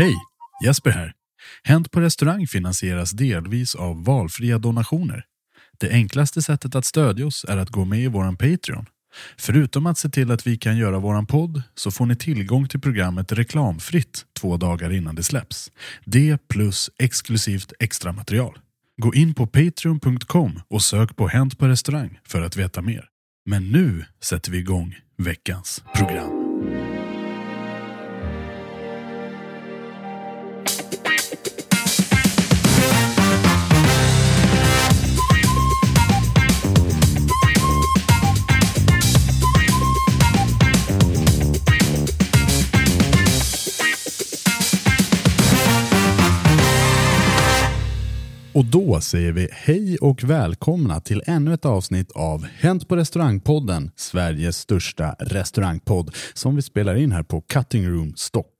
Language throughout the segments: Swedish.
Hej! Jesper här. Hänt på restaurang finansieras delvis av valfria donationer. Det enklaste sättet att stödja oss är att gå med i våran Patreon. Förutom att se till att vi kan göra våran podd så får ni tillgång till programmet reklamfritt två dagar innan det släpps. Det plus exklusivt extra material. Gå in på patreon.com och sök på Hänt på restaurang för att veta mer. Men nu sätter vi igång veckans program. Och då säger vi hej och välkomna till ännu ett avsnitt av Hänt på restaurangpodden, Sveriges största restaurangpodd som vi spelar in här på Cutting Room Stockholm.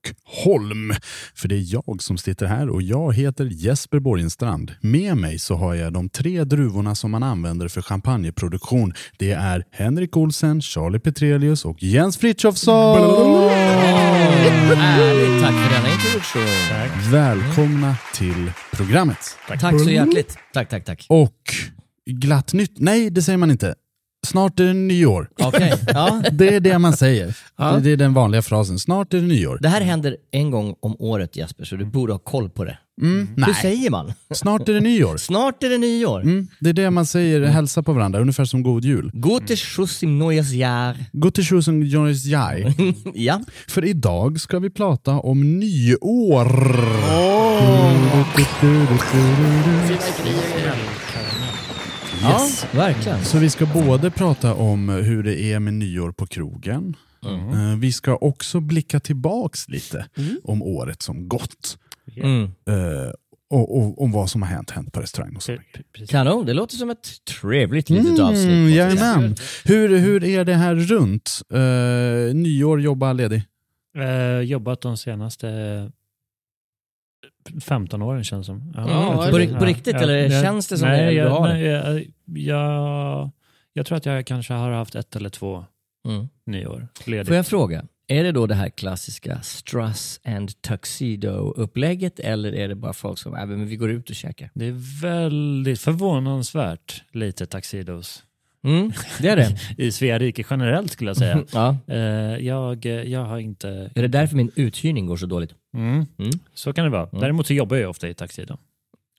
För det är jag som sitter här och jag heter Jesper Borgenstrand. Med mig så har jag de tre druvorna som man använder för champagneproduktion. Det är Henrik Olsen, Charlie Petrelius och Jens Frithiofsson! Härligt, tack för denna introduktion. Välkomna till programmet. Tack så hjärtligt. Tack, tack, tack. Och glatt nytt. Nej, det säger man inte. Snart är det nyår. Okej, ja. Det är det man säger. Det- Det är den vanliga frasen. Snart är det nyår. Det här händer en gång om året Jesper, så du borde ha koll på det. Mm, Hur nej, säger man? snart är det nyår. Snart är det nyår. Mm, det är det man säger, hälsa på varandra, ungefär som god jul. Gute Schuss im neues Jahr. Gute Schussen Jonas Jai. Ja. För idag ska vi prata om nyår. Ja, verkligen. Så vi ska både prata om hur det är med nyår på krogen. Eh, Vi ska också blicka tillbaks lite om året som gått. Mm. Eh, och, och om vad som har hänt, hänt på restaurang och så. Kanon, det låter som ett trevligt litet Mm, avsnitt. jajamän. Hur, hur är det här runt? Uh, nyår, jobba, ledig? Eh, jobbat de senaste 15 åren känns det som. Ja, jag på ri- på riktigt, eller känns det som det, nej, du jag, det? nej, jag, jag, jag tror att jag kanske har haft ett eller två Mm. nyår ledigt. Får jag fråga, är det då det här klassiska struss and tuxedo-upplägget eller är det bara folk som, äh, men vi går ut och käkar? Det är väldigt förvånansvärt lite tuxedos Mm, det är det. i Svea rike generellt skulle jag säga. Ja. Eh, jag, jag har inte... Är det därför min uthyrning går så dåligt? Mm. Mm. Så kan det vara. Däremot så jobbar jag ofta i taxi. Då.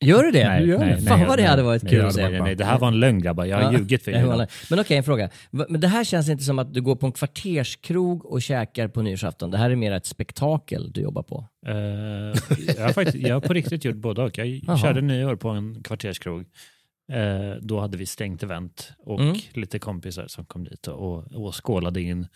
Gör du det? Nej, du nej, det? nej, Fan vad det nej, hade varit nej, kul att se. nej, nej, det här var en lögn grabbar. Jag har Ja. ljugit för er. Men okej, en fråga. Men det här känns inte som att du går på en kvarterskrog och käkar på nyårsafton. Det här är mer ett spektakel du jobbar på. Eh, jag, har faktiskt, jag har på riktigt gjort både och. Jag Jaha. körde nyår på en kvarterskrog. Eh, då hade vi stängt event och Mm. lite kompisar som kom dit och, och skålade in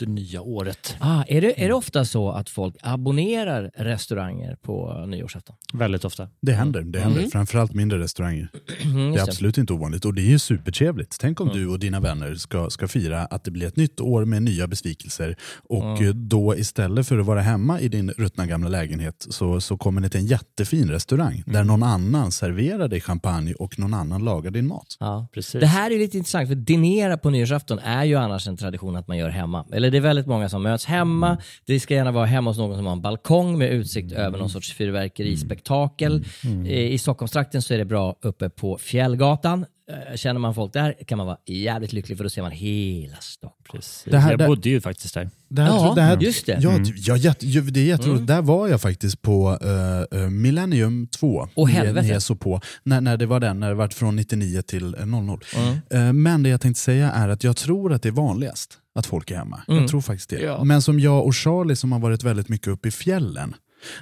det nya året. Ah, är, det, är det ofta så att folk abonnerar restauranger på nyårsafton? Väldigt ofta. Det händer. Det händer. Mm. Framförallt mindre restauranger. Mm, Det är just det. absolut inte ovanligt och det är ju supertrevligt. Tänk om du och dina vänner ska, ska fira att det blir ett nytt år med nya besvikelser och eh, då istället för att vara hemma i din ruttna gamla lägenhet så, så kommer ni till en jättefin restaurang där någon annan serverar dig champagne och någon annan lagar din mat. Ja. Precis. Det här är lite intressant, för dinera på nyårsafton är ju annars en tradition att man gör hemma. Eller det är väldigt många som möts hemma. Det ska gärna vara hemma hos någon som har en balkong med utsikt över någon sorts fyrverkerispektakel. Eh, I Stockholmstrakten så är det bra uppe på Fjällgatan. Eh, Känner man folk där kan man vara jävligt lycklig för då ser man hela Stockholm. Det här- jag bodde ju faktiskt där. Det här, Ja, det här, just det. Ja, ja, jätte, ju- det är jätteroligt. Där var jag faktiskt på uh, Millennium 2. Åh, Ni- helvete. ni är så på. När, när det var den, när det var från 99 till eh, 00. Mm. Eh, men det jag tänkte säga är att jag tror att det är vanligast att folk är hemma. Mm. Jag tror faktiskt det. Ja. Men som jag och Charlie som har varit väldigt mycket uppe i fjällen.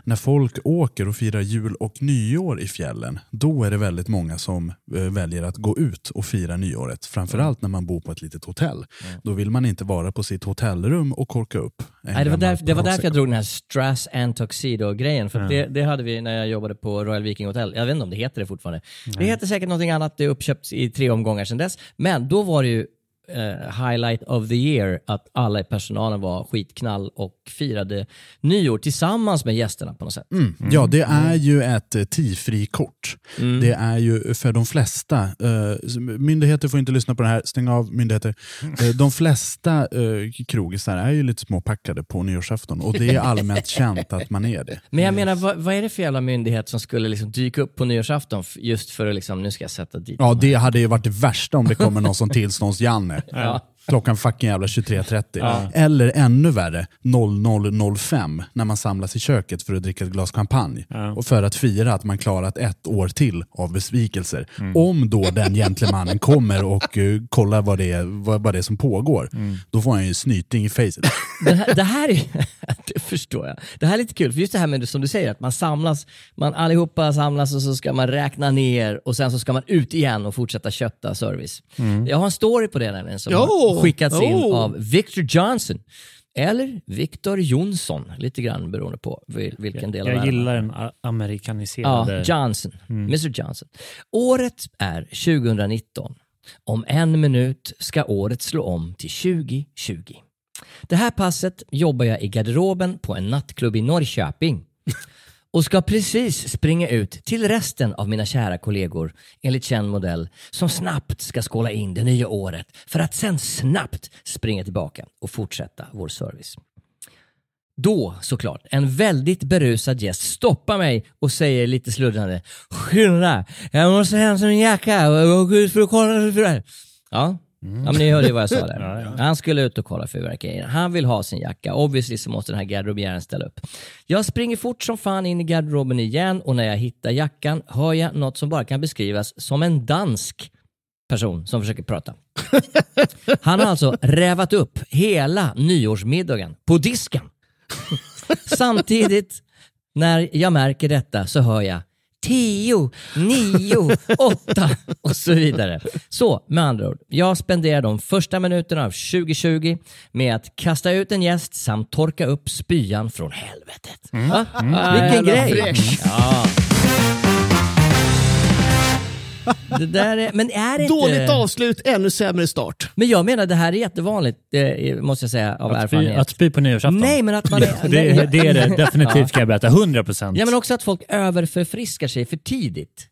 När folk åker och firar jul och nyår i fjällen, då är det väldigt många som eh, väljer att gå ut och fira nyåret. Framförallt när man bor på ett litet hotell. Då vill man inte vara på sitt hotellrum och korka upp. Nej, det, var därför, det var därför jag drog den här Strass and Tuxedo-grejen. För att det, det hade vi när jag jobbade på Royal Viking Hotel. Jag vet inte om det heter det fortfarande. Det heter säkert någonting annat. Det är uppköpt i tre omgångar sedan dess. Men då var det ju eh, highlight of the year att alla i personalen var skitknall och firade nyår tillsammans med gästerna på något sätt. Mm. Ja, det är ju ett eh, TIFRI-kort. Mm. Det är ju för de flesta, eh, myndigheter får inte lyssna på det här, stäng av myndigheter. Eh, de flesta eh, krogisar är ju lite småpackade på nyårsafton och det är allmänt känt att man är det. Men jag menar, vad, vad är det för jävla myndighet som skulle liksom dyka upp på nyårsafton just för att liksom, nu ska jag sätta dit Ja, det hade ju varit det värsta om det kommer någon som tillstånds-Janne. Ja. Klockan fucking jävla 23.30. Eller ännu värre, 00.05 när man samlas i köket för att dricka ett glas champagne. Och för att fira att man klarat ett år till av besvikelser. Om då den gentlemannen kommer och uh, kollar vad det, är, vad, vad det är som pågår, då får han ju snyting i facet. Det här, det här är, det förstår jag. Det här är lite kul, för just det här med som du säger, att man samlas, man allihopa samlas och så ska man räkna ner och sen så ska man ut igen och fortsätta kötta service. Jag har en story på det nämligen som Jo! har skickats in Oh! av Victor Johnson. Eller Victor Jonsson, lite grann beroende på vil- vilken del av Jag världen. gillar den amerikaniserade... Ja, Johnson. Mr Johnson. Året är 2019. Om en minut ska året slå om till 2020. Det här passet jobbar jag i garderoben på en nattklubb i Norrköping och ska precis springa ut till resten av mina kära kollegor enligt känd modell som snabbt ska skåla in det nya året för att sen snabbt springa tillbaka och fortsätta vår service. Då såklart, en väldigt berusad gäst stoppar mig och säger lite sluddrande Skynda, jag måste hämta min jacka och gå ut för att kolla Ja, det. Ja, ja men ni hörde ju vad jag sa där. Han skulle ut och kolla fyrverkerierna. Han vill ha sin jacka. Obviously så måste den här garderobiären ställa upp. Jag springer fort som fan in i garderoben igen och när jag hittar jackan hör jag något som bara kan beskrivas som en dansk person som försöker prata. Han har alltså rävat upp hela nyårsmiddagen på disken. Samtidigt när jag märker detta så hör jag 10, 9, 8 och så vidare. Så med andra ord, jag spenderar de första minuterna av 2020 med att kasta ut en gäst samt torka upp spyan från helvetet. Va? Vilken jävla grej! Ja. Det där är, men är det inte... Dåligt avslut, ännu sämre start. Men jag menar, det här är jättevanligt, eh, måste jag säga, av Att spy, erfarenhet. att spy på nyårsafton. Nej, men att man är... det, det är det definitivt kan jag berätta. 100 procent. Ja, men också att folk överförfriskar sig för tidigt.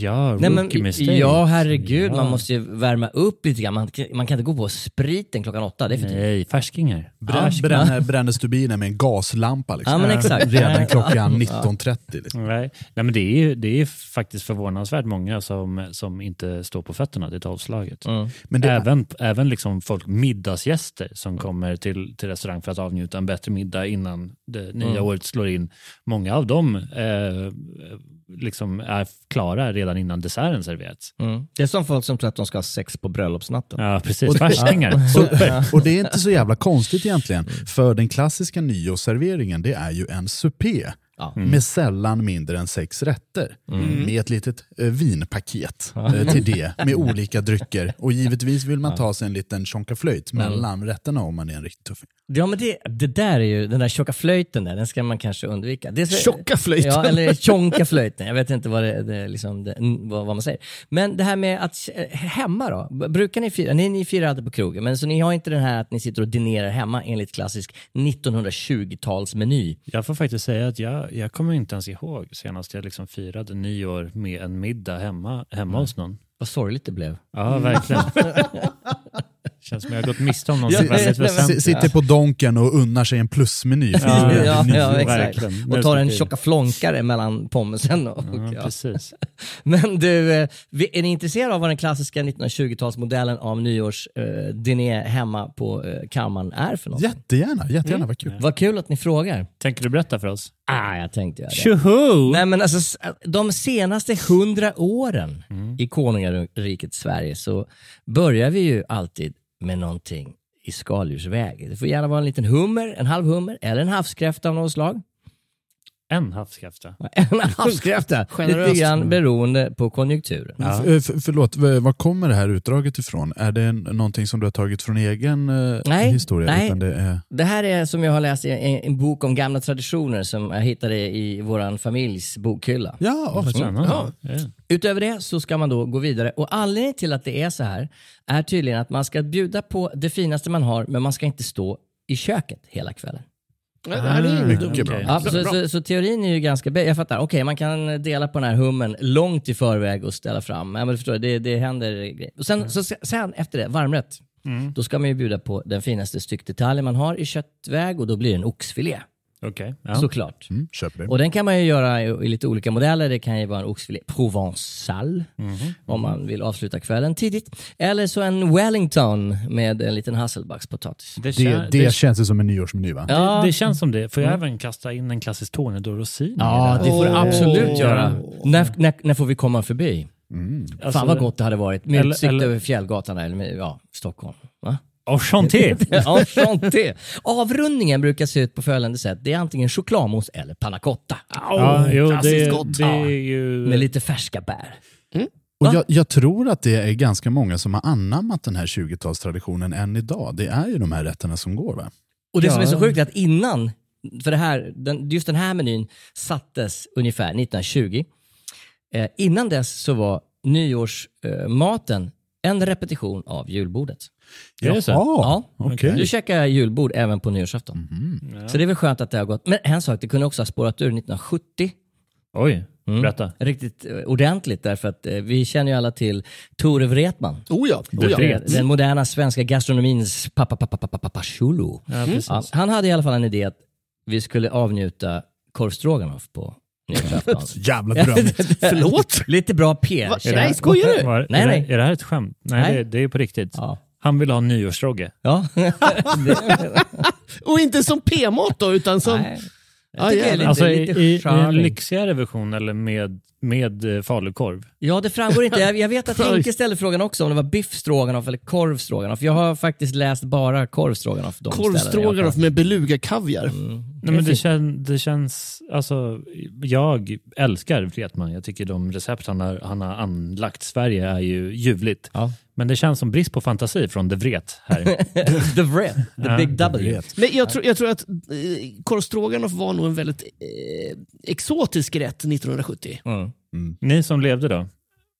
Ja, Nej, men, rookie mistake. ja, herregud. Ja. Man måste ju värma upp lite grann. Man, kan- man kan inte gå på spriten klockan åtta. Det är för. Nej, färskingar. Brän, bränner, bränner stubinen med en gaslampa liksom. Ja, men exakt. Redan klockan 19.30. Liksom. Nej. Nej, men det är ju det är faktiskt förvånansvärt många som, som inte står på fötterna till tolvslaget. Mm. Men det, Även, även liksom folk, middagsgäster som kommer till, till restaurang för att avnjuta en bättre middag innan det nya Mm. året slår in. Många av dem eh, liksom är klara redan innan desserten serverats. Mm. Det är som folk som tror att de ska ha sex på bröllopsnatten. Ja, precis. Färskingar. Super. Och det är inte så jävla konstigt egentligen. För den klassiska nyårsserveringen det är ju en supé. Ja. Med sällan mindre än sex rätter. Med ett litet eh, vinpaket eh, till det. Med olika drycker. Och givetvis vill man ta sig en liten tjonkaflöjt mellan rätterna om man är en riktig tuffing. Ja men det, det där är ju, den där tjocka flöjten där, den ska man kanske undvika. Det är så, Tjocka flöjten. Ja, eller tjonka flöjten. Jag vet inte vad, det, det, liksom, det, vad, vad man säger. Men det här med att, eh, hemma då? Brukar ni fira, ni, ni firar alltid på krogen, men så ni har inte den här att ni sitter och dinerar hemma enligt klassisk 1920-talsmeny? Jag får faktiskt säga att jag, jag kommer inte ens ihåg senast jag liksom firade nyår med en middag hemma, hemma hos någon. Vad sorgligt det blev. Ja, verkligen. Känns som jag har gått miste om något väldigt väsentligt. Sitter på donken och unnar sig en plusmeny. Ja, ja, ja, exakt. Och tar en tjocka flonkare mellan pommesen och, Ja, ja. precis. Men du, eh, är ni intresserade av vad den klassiska 1920-talsmodellen av nyårsdiné hemma på eh, kammaren är för något? Jättegärna, jättegärna. Vad kul. Vad kul att ni frågar. Tänker du berätta för oss? Ah, jag tänkte göra det. Tjoho! Nej men alltså, de senaste hundra åren Mm. i konungariket Sverige så börjar vi ju alltid med någonting i skaldjursväg. Det får gärna vara en liten hummer, en halv hummer eller en havskräfta av något slag. En havskräfta. En havskräfta, lite grann beroende på konjunkturen. Ja. F- f- förlåt, var kommer det här utdraget ifrån? Är det någonting som du har tagit från egen eh, Nej, historia? nej. Utan det är... Det här är som jag har läst i en, en bok om gamla traditioner som jag hittade i vår familjs bokhylla. Ja, oh, Spännande. Ja. Utöver det så ska man då gå vidare och anledningen till att det är så här är tydligen att man ska bjuda på det finaste man har men man ska inte stå i köket hela kvällen. Ja, det här är ju mycket dumt. bra. Ja, så, så, så teorin är ju ganska... Jag fattar, okej man kan dela på den här hummen långt i förväg och ställa fram. Ja, men du förstår, det, det händer grejer. Och sen, så, sen efter det, varmrätt, då ska man ju bjuda på den finaste styckdetaljen man har i köttväg och då blir det en oxfilé. Okej. Ja. Såklart. Mm, köper det. Och den kan man ju göra i, i lite olika modeller. Det kan ju vara en oxfilé provençal om man vill avsluta kvällen tidigt. Eller så en wellington med en liten hasselbackspotatis. Det, Det, det det, känns ju som en nyårsmeny va? Ja, det känns som det. Får jag även kasta in en klassisk tornedor-rosin? ja det får du absolut göra. När, när, när får vi komma förbi? Alltså, Fan vad gott det hade varit med eller- utsikt eller- över fjällgatan eller med, ja, Stockholm. Va? Enchanté! Enchanté. Avrundningen brukar se ut på följande sätt. Det är antingen chokladmousse eller panna cotta. ja, jo, det, gott. det är ju... Med lite färska bär. Och Va? jag, jag tror att det är ganska många som har anammat den här 20-talstraditionen än idag. Det är ju de här rätterna som går va? Och det som är Ja. så sjukt är att innan, för det här, den, just den här menyn sattes ungefär 1920. Eh, innan dess så var nyårsmaten en repetition av julbordet. Är det så? Ja, okej. du käkar julbord även på nyårsafton. Så det är väl skönt att det har gått. Men en sak, det kunde också ha spårat ur 1970. Oj, Mm. berätta. Riktigt eh, ordentligt därför att eh, vi känner ju alla till Tore Wretman. Oh ja. Oh ja. vet. Den moderna svenska gastronomins pappa, pappa, pappa, pappa, chulo. Ja. Ja, han hade i alla fall en idé att vi skulle avnjuta korvstroganoff på nyårsafton. Jävla berömligt. Förlåt? Lite bra PR. Va? Nej, skojar du? Var, Nej, är, nej. Det, är det här ett skämt? Nej, Nej. Det, det är på riktigt. Ja. Han vill ha nyårsrogge. Ja. Och inte som p-mat då, utan som... Nej. Ah, Jag tycker lite, Alltså i, lite i, i en lyxigare version eller med, med eh, falukorv? Ja, det framgår inte. Jag, jag vet att. Henke ställde frågan också om det var biff stroganoff eller korv stroganoff. Jag har faktiskt läst bara korv stroganoff. Korvstroganoff fall. med beluga-kaviar. Mm. Nej, men det, kän, det känns, alltså, jag älskar Wretman. Jag tycker de recept han har, han har anlagt Sverige är ju ljuvligt. Ja. Men det känns som brist på fantasi från De Vret här. the Vret, the Ja, big W. Men jag tror, jag tror att eh, korvstroganoff var nog en väldigt eh, exotisk rätt 1970. Mm. Ni som levde då?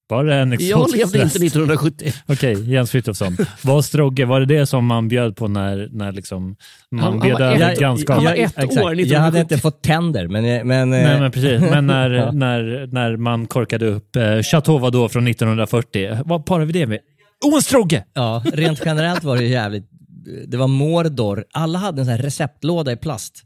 Var det en Jag exotisk levde rest? inte 1970. Okej, Jens Frithiofsson. Var Strogge, var det det som man bjöd på när, när liksom man Han- bjöd över ett- grannskap? han var Jag- ett exakt. år, Jag 1970. hade inte fått tänder, men... men, Nej eh, men precis, men när, Ja. när, när man korkade upp eh, Chateau Vadå från 1940, vad parar vi det med? Oh, Trogge! Ja, rent generellt var det jävligt... Det var Mordor. Alla hade en sån här receptlåda i plast.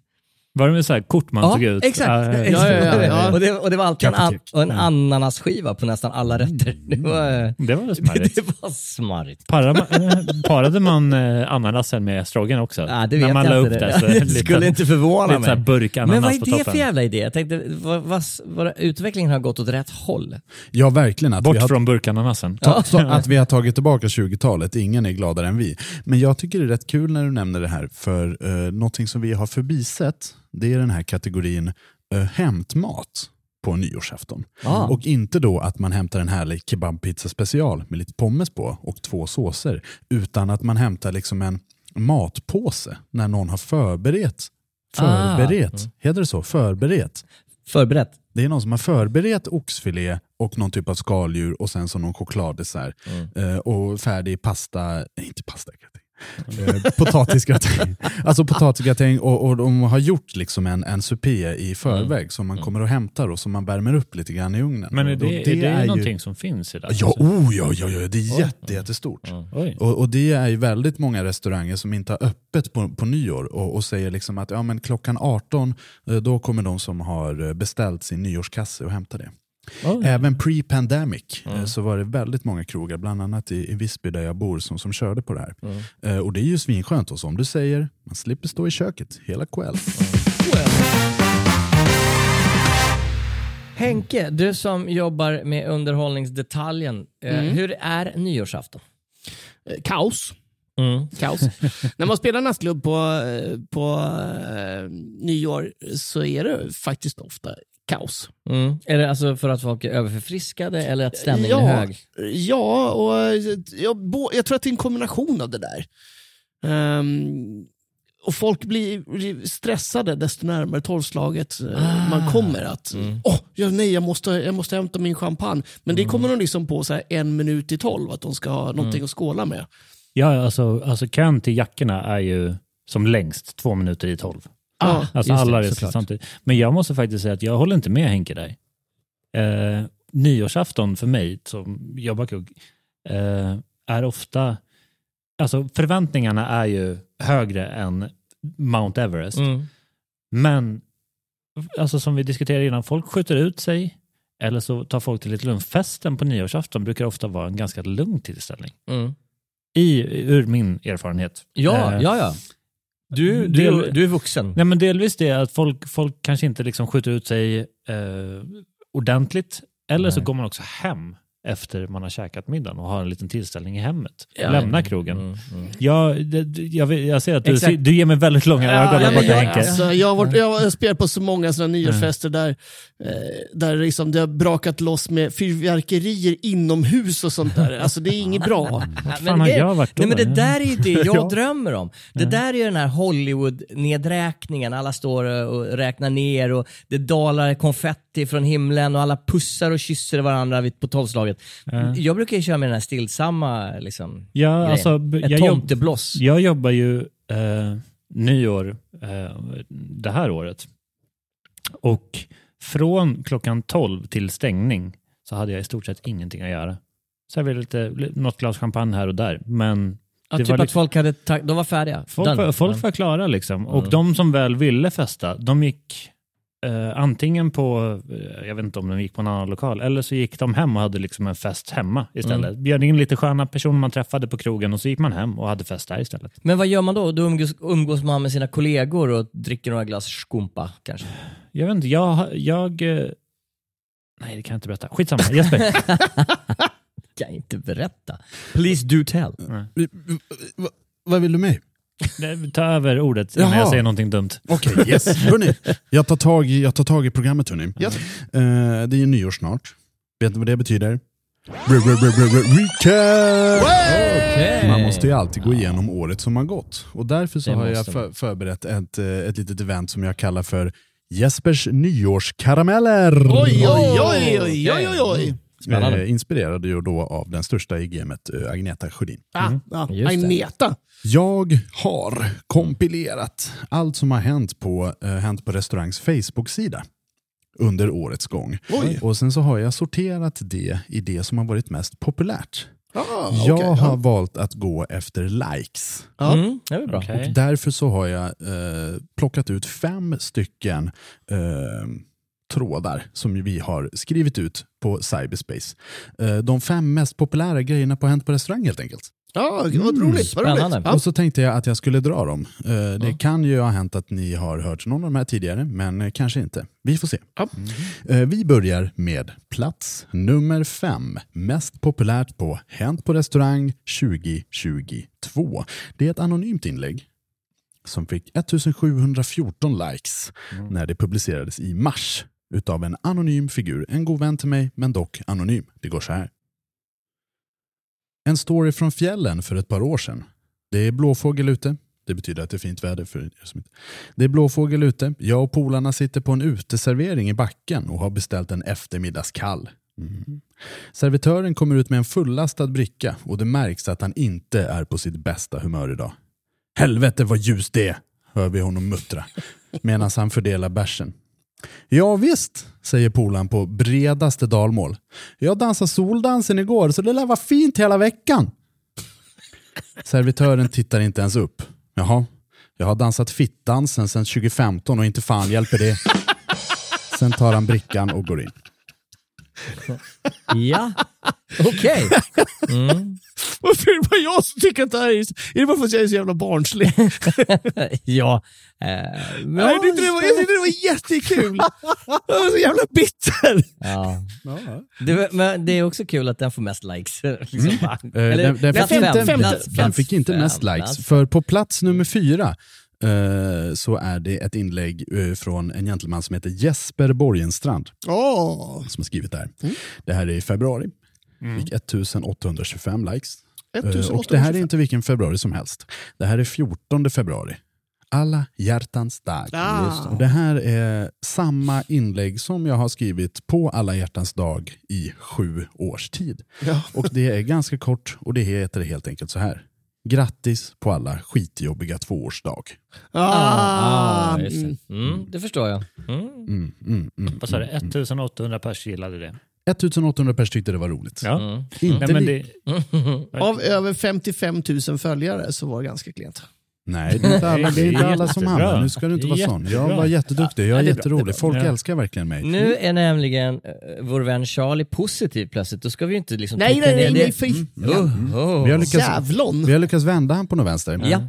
Var det med så här kort man ja, tog ut? exakt. Ja, ja, Ja, ja, ja, ja. Och, det, och det var alltid en, och en ananasskiva på nästan alla rätter. Det var, Det var väl smarrigt. det var smarrigt. Parade man, eh, parade man eh, ananasen med stroggen också? Ja, det När vet man jag la inte. upp det, det. så det lite- skulle inte förvåna lite mig. burk ananas Men vad är det för jävla idé? Jag tänkte, vad, vad, vad, utvecklingen har gått åt rätt håll. Ja, verkligen. Att vi Bort har från burkananasen. Ta, så att vi har tagit tillbaka 20-talet, ingen är gladare än vi. Men jag tycker det är rätt kul när du nämner det här, för eh, någonting som vi har förbisett, det är den här kategorin eh, hämtmat på nyårsafton. Ah. Och inte då att man hämtar en härlig kebabpizza special med lite pommes på och två såser, utan att man hämtar liksom en matpåse när någon har förberett. Ah. Förberett, heter det så? Förberett. Förberett. Det är någon som har förberett oxfilé och någon typ av skaldjur och sen så någon chokladdessert. Eh, och färdig pasta, inte pastagratäng. Eh, potatisgratäng. Alltså potatisgratäng och, och de har gjort liksom en, en supé i förväg som man kommer och hämtar och som man värmer upp lite grann i ugnen. Men är Och det, då- är det ju- någonting som finns idag? Ja, oh, ja, ja, ja, det är jätte, jättestort. Oj. Och, och det är ju väldigt många restauranger som inte har öppet på, på nyår och, och säger liksom att ja, men klockan 18 eh, då kommer de som har beställt sin nyårskasse och hämta det. Oj. Även pre-pandemic eh, så var det väldigt många krogar, bland annat i, i Visby där jag bor, som, som körde på det här. Eh, och det är ju svinskönt och som du säger, man slipper stå i köket hela kvällen. Henke, du som jobbar med underhållningsdetaljen. eh, Mm. Hur är nyårsafton? Eh, Kaos. Mm. Kaos. När man spelar nattklubb på, eh, på eh, nyår så är det faktiskt ofta kaos. Mm. Är det alltså för att folk är överförfriskade eller att stämningen ja, är hög? Ja, och jag, jag tror att det är en kombination av det där. Ehm, och folk blir blir stressade desto närmare tolvslaget eh, man kommer. att Åh, ja, nej, jag måste, jag måste hämta min champagne. Men det kommer de liksom på så här en minut i tolv, att de ska ha någonting att skåla med. Ja, alltså, alltså kön till jackorna är ju som längst två minuter i tolv. Ja. Alltså just det, alla reser samtidigt. Men jag måste faktiskt säga att jag håller inte med Henke där. Eh, nyårsafton för mig som jobbar kugg eh, är ofta, alltså förväntningarna är ju högre än Mount Everest. Mm. Men alltså som vi diskuterade innan, folk skjuter ut sig eller så tar folk till lite lugnt. Festen på nyårsafton brukar ofta vara en ganska lugn tillställning. Mm. I, ur min erfarenhet. Ja, Eh, ja, ja. Du, du, del- du är vuxen. Nej, men delvis det att folk, folk kanske inte liksom skjuter ut sig eh, ordentligt. Eller så Nej. går man också hem efter man har käkat middagen och har en liten tillställning i hemmet. Ja. Lämnar krogen. Mm, mm. Jag, jag, jag ser att du, Exakt. du ger mig väldigt långa ögon där borta jag, Henke. alltså, jag, har varit, jag har spelat på så många sådana nyårsfester där, eh, där liksom det har brakat loss med fyrverkerier inomhus och sånt där. Alltså det är inget bra. Vad Men fan har det- jag varit då? Nej men det där är ju det jag Ja. drömmer om. Det där är ju den här Hollywood-nedräkningen. Alla står och räknar ner och det dalar konfetti från himlen och alla pussar och kysser varandra vid- på tolvslaget. Ja. Jag brukar ju köra med den här stillsamma liksom, Ja, grejen. alltså, Ett jag, jobb, tomtebloss. jag jobbar ju eh, nyår eh, det här året. Och från klockan 12 till stängning så hade jag i stort sett ingenting att göra. Serverade lite, något glas champagne här och där. Men Ja, det typ var att liksom- folk hade de var färdiga. folk, var, folk var klara liksom. Och Mm. de som väl ville festa, de gick eh, antingen på, eh, jag vet inte om de gick på en annan lokal, eller så gick de hem och hade liksom en fest hemma istället. Mm. Bjöd in lite sköna personer man träffade på krogen och så gick man hem och hade fest där istället. Men vad gör man då? Då umgås, umgås man med sina kollegor och dricker några glas skumpa kanske? Jag vet inte, jag... jag eh, nej, det kan jag inte berätta. Skitsamma. Jesper. Kan jag inte berätta. Please do tell. Va- Vad vill du med? Nej, Ta över ordet innan Jaha. jag säger någonting dumt. Okej, yes. Hörrni, jag tar, tag i, jag tar tag i programmet hörni. Ja. Eh, det är ju nyår snart. Vet ni vad det betyder? Re- re- re- re- re- Recap! Okej. Man måste ju alltid gå igenom året som har gått. Och därför så Det har jag för, förberett ett, eh, ett litet event som jag kallar för Jespers nyårskarameller. Oj, oj, oj, oj, oj, oj, oj. Spännande. Eh, inspirerad ju då av den största i gamet, eh, Agneta Sjödin. Ah, Just det. Agneta. Jag har kompilerat allt som har hänt på, eh, hänt på restaurangs Facebook-sida under årets gång. Oj. Och sen så har jag sorterat det i det som har varit mest populärt. Ah, jag okej, har ja. valt att gå efter likes. Ja. Mm, det är väl bra. Okej. Därför så har jag eh, plockat ut fem stycken eh, trådar som vi har skrivit ut på cyberspace. Eh, de fem mest populära grejerna på Hänt på restaurang helt enkelt. Ja, vad roligt. Vad roligt. Spännande. Ja. Och så tänkte jag att jag skulle dra dem. Eh, det kan ju ha hänt att ni har hört någon av de här tidigare, men eh, kanske inte. Vi får se. Ja. Vi börjar med plats nummer fem. Mest populärt på Hänt på restaurang 2022. Det är ett anonymt inlägg som fick 1714 likes när det publicerades i mars utav en anonym figur. En god vän till mig, men dock anonym. Det går så här. En story från fjällen för ett par år sedan. Det är blåfågel ute. Det betyder att det är fint väder för er som inte... Det är blåfågel ute. Jag och polarna sitter på en uteservering i backen och har beställt en eftermiddagskall. Mm. Servitören kommer ut med en fullastad bricka och det märks att han inte är på sitt bästa humör idag. Helvete vad ljust det är, hör vi honom muttra medan han fördelar bärsen. Ja visst, säger polaren på bredaste dalmål. Jag dansade soldansen igår så det lär vara fint hela veckan. Servitören tittar inte ens upp. Jaha, jag har dansat fittdansen sedan 2015 och inte fan hjälper det. Sen tar han brickan och går in. Ja, okej. Mm. Varför är det bara jag som tycker att det här är... Är det bara för att jag är så jävla barnslig? Ja. Eh, Nej, jag tyckte det var, jag tyckte det var jättekul. Jag var så jävla bitter. ja. Det, men det är också kul att den får mest likes. Liksom. Eh, den, den, plats fick fem, inte, plats- den fick inte fem, mest likes. plats För på plats nummer fyra eh, så är det ett inlägg eh, från en gentleman som heter Jesper Borgenstrand Åh, som har skrivit det här. Det här är i februari. Fick 1825 likes. Eh, 1825. Och det här är inte vilken februari som helst. Det här är 14 februari. Alla hjärtans dag. Ah. Och det här är samma inlägg som jag har skrivit på alla hjärtans dag i sju års tid. Ja. Och det är ganska kort och det heter helt enkelt så här. Grattis på alla skitjobbiga tvåårsdag. Ah, Ah, just mm. det. Mm, det förstår jag. Mm. Mm, mm, mm. Vad sa du? 1800 pers gillade det. 1800 pers tyckte det var roligt. Ja. Mm. Inte Nej, det, Av över 55 000 följare så var det ganska klent. Nej, det är inte alla, det är inte alla som hamnar. Nu ska du inte vara sån. Jag var jätteduktig, jag är Ja, är jätterolig. bra. Folk Ja. älskar verkligen mig. Nu är nämligen uh, vår vän Charlie positiv plötsligt. Då ska vi ju inte liksom Nej, nej, nej, nej, fy. Oh, oh. Vi har lyckats, vi har lyckats vända han på något vänster. Ja.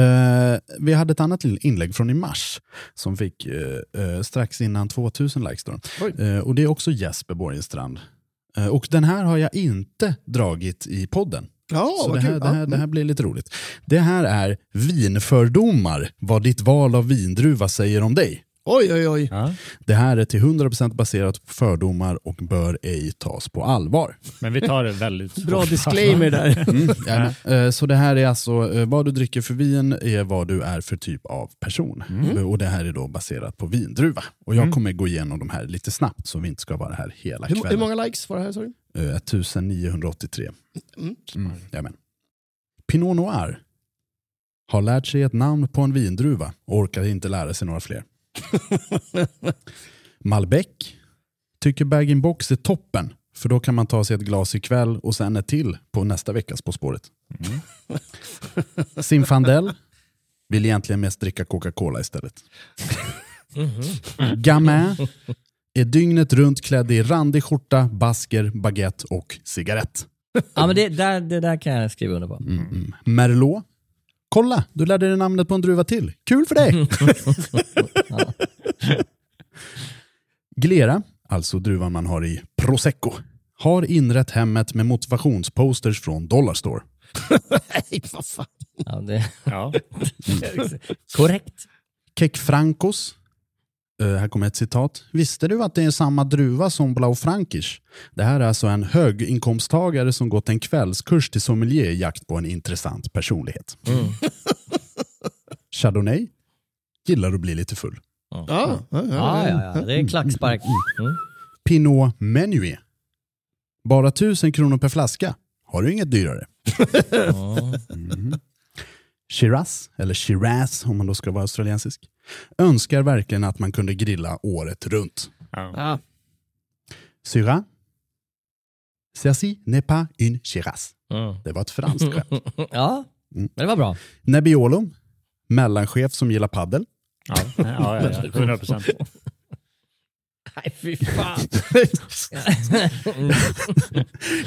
Eh, vi hade ett annat inlägg från i mars som fick eh, eh, strax innan 2000 likes. Då. Och det är också Jesper Borgenstrand. Och den här har jag inte dragit i podden. Ja, Så det här, det, här, Ja. det här blir lite roligt. Det här är vinfördomar, vad ditt val av vindruva säger om dig. Oj, oj, oj. ja. Det här är till 100% baserat på fördomar och bör ej tas på allvar. Men vi tar det väldigt Bra hårt. disclaimer där. Mm, jajamän. Eh, Så det här är alltså, eh, vad du dricker för vin är vad du är för typ av person. Eh, Och det här är då baserat på vindruva. Och jag kommer gå igenom de här lite snabbt så vi inte ska vara här hela Hur, hur kvällen. många likes var det här? Sorry? Eh, 1983. Mm. Mm, jajamän. Pinot Noir har lärt sig ett namn på en vindruva och orkar inte lära sig några fler. Malbec tycker bag-in-box är toppen för då kan man ta sig ett glas ikväll och sen ett till på nästa veckas På spåret. Zinfandel vill egentligen mest dricka Coca-Cola istället. Gamin är dygnet runt klädd i randig skjorta, basker, baguette och cigarett. Ja, men det där, det där kan jag skriva under på. Mm, mm. Merlot. Kolla, du lärde dig namnet på en druva till. Kul för dig! Glera, alltså druvan man har i prosecco, har inrett hemmet med motivationsposters från Dollarstore. Nej, vad fan. Ja, det, Ja. korrekt. Kek Francos. Eh, här kommer ett citat. Visste du att det är samma druva som Blaufränkisch? Det här är alltså en höginkomsttagare som gått en kvällskurs till sommelier i jakt på en intressant personlighet. Mm. Chardonnay gillar att bli lite full. Ja, ja, Ja, ja, ja. Det är en klackspark. Mm. Pinot Menuet Bara 1000 kronor per flaska. Har du inget dyrare? Mhm. Shiraz, eller Shiraz om man då ska vara australiensisk, önskar verkligen att man kunde grilla året runt. Ja. Ja. Syrah, ceci n'est pas une Shiraz. Mm. Det var ett franskt skämt. Ja, Mm. men det var bra. Nebbiolo, mellanchef som gillar paddel. Ja, ja, ja, ja, 100 procent. Nej, fy fan.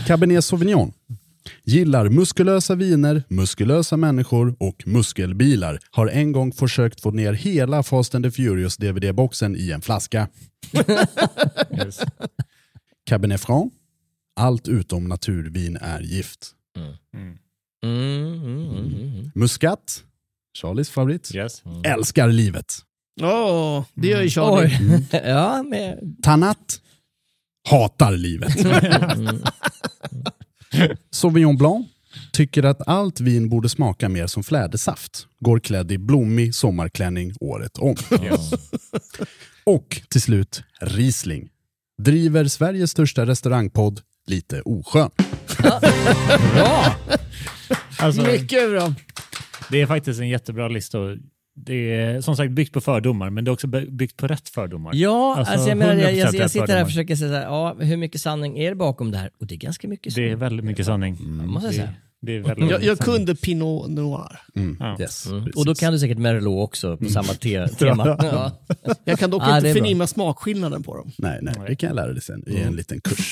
Cabernet Sauvignon. Gillar muskulösa viner, muskulösa människor och muskelbilar. Har en gång försökt få ner hela Fast and the Furious DVD-boxen i en flaska. Yes. Cabernet Franc. Allt utom naturvin är gift. Mm. Mm, mm, mm, mm. Muscat. Charlies favorit. Yes. Älskar livet. Åh, det gör ju Charlie. Oj. Ja, men... Tanat. Hatar livet. Sauvignon Blanc. Tycker att allt vin borde smaka mer som flädersaft. Går klädd i blommig sommarklänning året om. Yes. Och till slut Riesling. Driver Sveriges största restaurangpodd lite oskön. Bra! Alltså, Mycket bra. det är faktiskt en jättebra lista. och Det är som sagt byggt på fördomar, men det är också by- byggt på rätt fördomar. Ja, Alltså, alltså, jag, menar, jag, 100% jag, jag sitter här och försöker säga ja, hur mycket sanning är det bakom det här? Och det är ganska mycket Det är sanning. väldigt mycket sanning. måste jag det, säga. det är väldigt Jag, jag sanning. kunde Pinot Noir. Mm. Ja. Yes, Mm. Och då kan du säkert Merlot också på samma te tema. Ja. Jag kan dock det inte förnimma smakskillnaden på dem. Nej, nej, det kan jag lära dig sen i en liten kurs.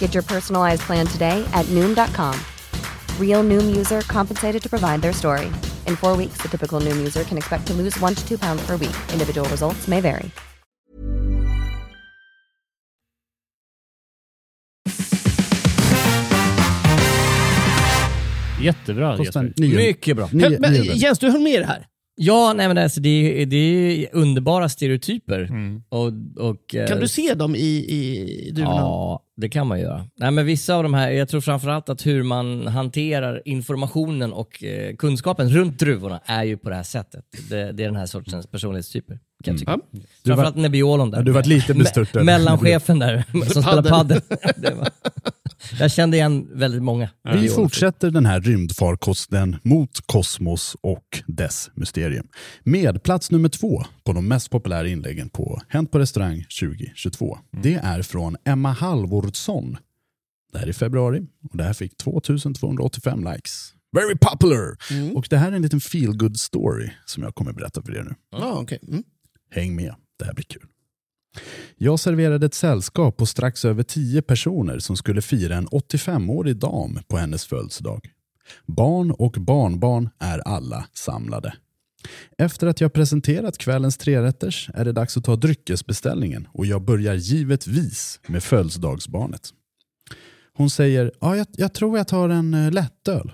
Get your personalized plan today at Noom.com. Real Noom user compensated to provide their story. In four weeks, the typical Noom user can expect to lose one to two pounds per week. Individual results may vary. Jättebra Kostar Jesper. Mycket bra. nio, Men, nio, Jens, du höll med det här? Ja, nej men alltså det, är, det är underbara stereotyper. Mm. Och, och, eh, Kan du se dem i, i druvorna? Ja, det kan man göra. Nej, men vissa av de här, jag tror framförallt att hur man hanterar informationen och eh, kunskapen runt druvorna är ju på det här sättet. Det, det är den här sortens personlighetstyper. Kan jag tycka. Mm. Du Framförallt var- Nebbiolon där. Ja, du varit lite bestört Me- över- Mellanchefen där som spelar Padel. jag kände igen väldigt många. Vi Nebbiolon. fortsätter den här rymdfarkosten mot kosmos och dess mysterium. Med plats nummer två på de mest populära inläggen på Hänt på restaurang 2022. Det är från Emma Halvordsson. Det här är i februari och det här fick 2285 likes. Very popular! Och det här är en liten feel good story som jag kommer berätta för er nu. Ja, okej. Mm. Häng med, det här blir kul. Jag serverade ett sällskap på strax över tio personer som skulle fira en 85-årig dam på hennes födelsedag. Barn och barnbarn är alla samlade. Efter att jag presenterat kvällens trerätters är det dags att ta dryckesbeställningen och jag börjar givetvis med födelsedagsbarnet. Hon säger, ja, jag, jag tror jag tar en eh, lättöl.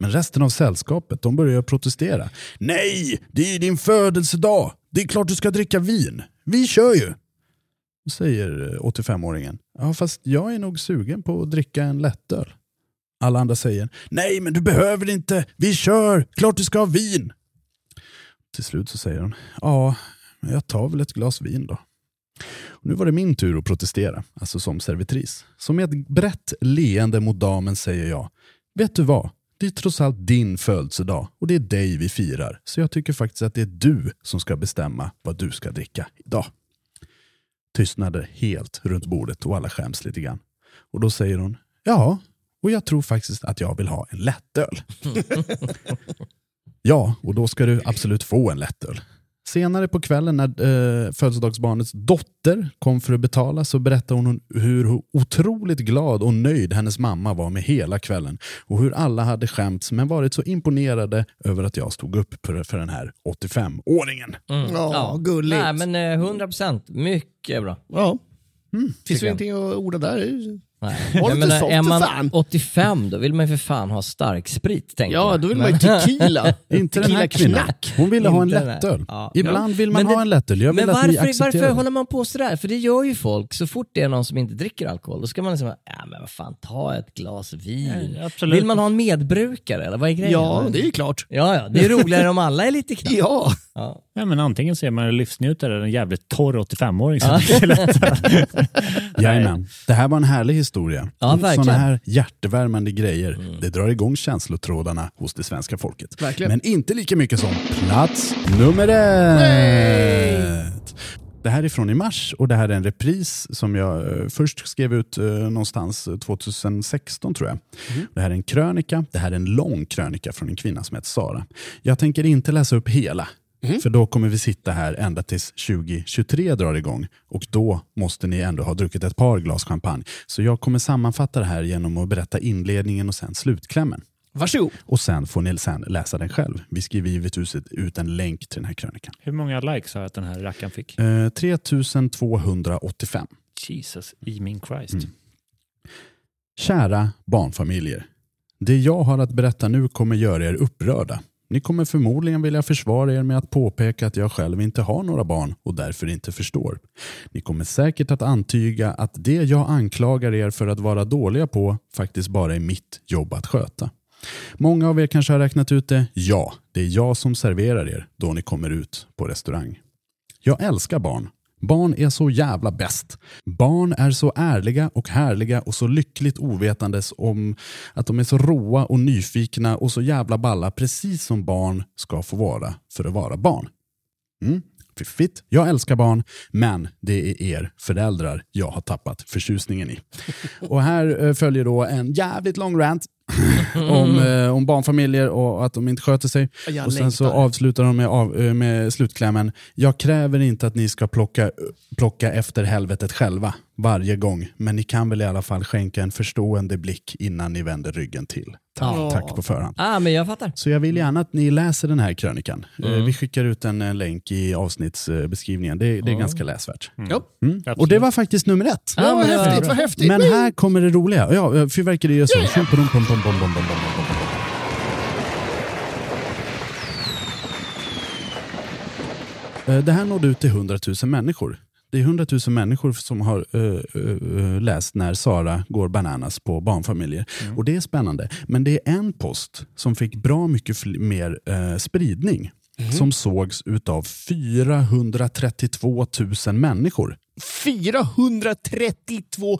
Men resten av sällskapet de börjar protestera. Nej, det är ju din födelsedag. Det är klart du ska dricka vin. Vi kör ju. Säger eh, 85-åringen. Ja, fast jag är nog sugen på att dricka en lättöl. Alla andra säger. Nej, men du behöver inte. Vi kör. Klart du ska ha vin. Till slut så säger hon. Ja, jag tar väl ett glas vin då. Och nu var det min tur att protestera, alltså som servitris. Så med ett brett leende mot damen säger jag. Vet du vad? Det är trots allt din födelsedag och det är dig vi firar. Så jag tycker faktiskt att det är du som ska bestämma vad du ska dricka idag. Tystnade helt runt bordet och alla skäms lite grann. Och då säger hon, ja, och jag tror faktiskt att jag vill ha en lättöl. ja, och då ska du absolut få en lättöl. Senare på kvällen när eh, födelsedagsbarnets dotter kom för att betala så berättade hon hur otroligt glad och nöjd hennes mamma var med hela kvällen och hur alla hade skämts men varit så imponerade över att jag stod upp för, för den här 85-åringen. Mm. Ja, gulligt. Nej, men eh, 100% mycket bra. Ja. Mm, Finns väl ingenting att orda där? Nej. Var lite soft är man fan. 85 då vill man ju för fan ha stark sprit tänker Ja, jag. då vill man ju tequila. Inte den här Tequila kvinnan. knack. Hon ville ha en Inte den här. lättöl. Ja. Ibland vill man Men ha det- en lättöl. Jag vill Men att ni varför, accepterar varför det. håller man på sådär? För det gör ju folk. Så fort det är någon som inte dricker alkohol, då ska man liksom, ja men vad fan, ta ett glas vin. Ja, absolut. Vill man ha en medbrukare eller vad är grejen? Ja, det är ju klart. Ja, ja, det är roligare om alla är lite knapp. Ja. Ja. Ja, men antingen så är man en livsnjutare eller en jävligt torr 85-åring som dricker lättöl. Jajamän. Det här var en härlig historia. Ja. Såna här hjärtevärmande grejer, det drar igång känslotrådarna hos det svenska folket. Verkligen. Men inte lika mycket som plats nummer ett. Det här är från i mars och det här är en repris som jag eh, först skrev ut eh, någonstans eh, 2016 tror jag. Det här är en krönika, det här är en lång krönika från en kvinna som heter Sara. Jag tänker inte läsa upp hela, för då kommer vi sitta här ända tills 2023 drar igång och då måste ni ändå ha druckit ett par glas champagne. Så jag kommer sammanfatta det här genom att berätta inledningen och sen slutklämmen. Varsågod. Och sen får ni sen läsa den själv. Vi skriver givetvis ut en länk till den här krönikan. Hur många likes har jag att den här rackaren fick? Eh, 3285. Jesus i min Christ. Mm. Kära barnfamiljer. Det jag har att berätta nu kommer göra er upprörda. Ni kommer förmodligen vilja försvara er med att påpeka att jag själv inte har några barn och därför inte förstår. Ni kommer säkert att antyga att det jag anklagar er för att vara dåliga på faktiskt bara är mitt jobb att sköta. Många av er kanske har räknat ut det. Ja, det är jag som serverar er då ni kommer ut på restaurang. Jag älskar barn. Barn är så jävla bäst. Barn är så ärliga och härliga och så lyckligt ovetandes om att de är så roa och nyfikna och så jävla balla precis som barn ska få vara för att vara barn. Mm. Fiffigt. Jag älskar barn, men det är er föräldrar jag har tappat förtjusningen i. Och här eh, följer då en jävligt lång rant om, eh, om barnfamiljer och att de inte sköter sig. Jag och sen så längtar. avslutar de med, av, eh, med slutklämmen. Jag kräver inte att ni ska plocka, plocka efter helvetet själva varje gång, men ni kan väl i alla fall skänka en förstående blick innan ni vänder ryggen till. Tack, Ja. tack på förhand. Ah, men jag fattar. Så jag vill gärna att ni läser den här krönikan. Eh, Mm. Vi skickar ut en eh, länk i avsnittsbeskrivningen. Det, det är ganska läsvärt. Ja. Mm. Och det var faktiskt nummer ett. Ja, vad men det var häftigt, vad häftigt. Men här kommer det roliga. Ja, fyrverkerier så. Pum, pum, pum, pum, pum, pum, pum, pum, pum. Eh, Det här nådde ut till 100 000 människor. Det är 100 000 människor som har eh, eh, eh, läst när Sara går bananas på barnfamiljer. Och Det är spännande. Men det är en post som fick bra mycket mer eh, spridning. Som sågs utav 432 000 människor. 432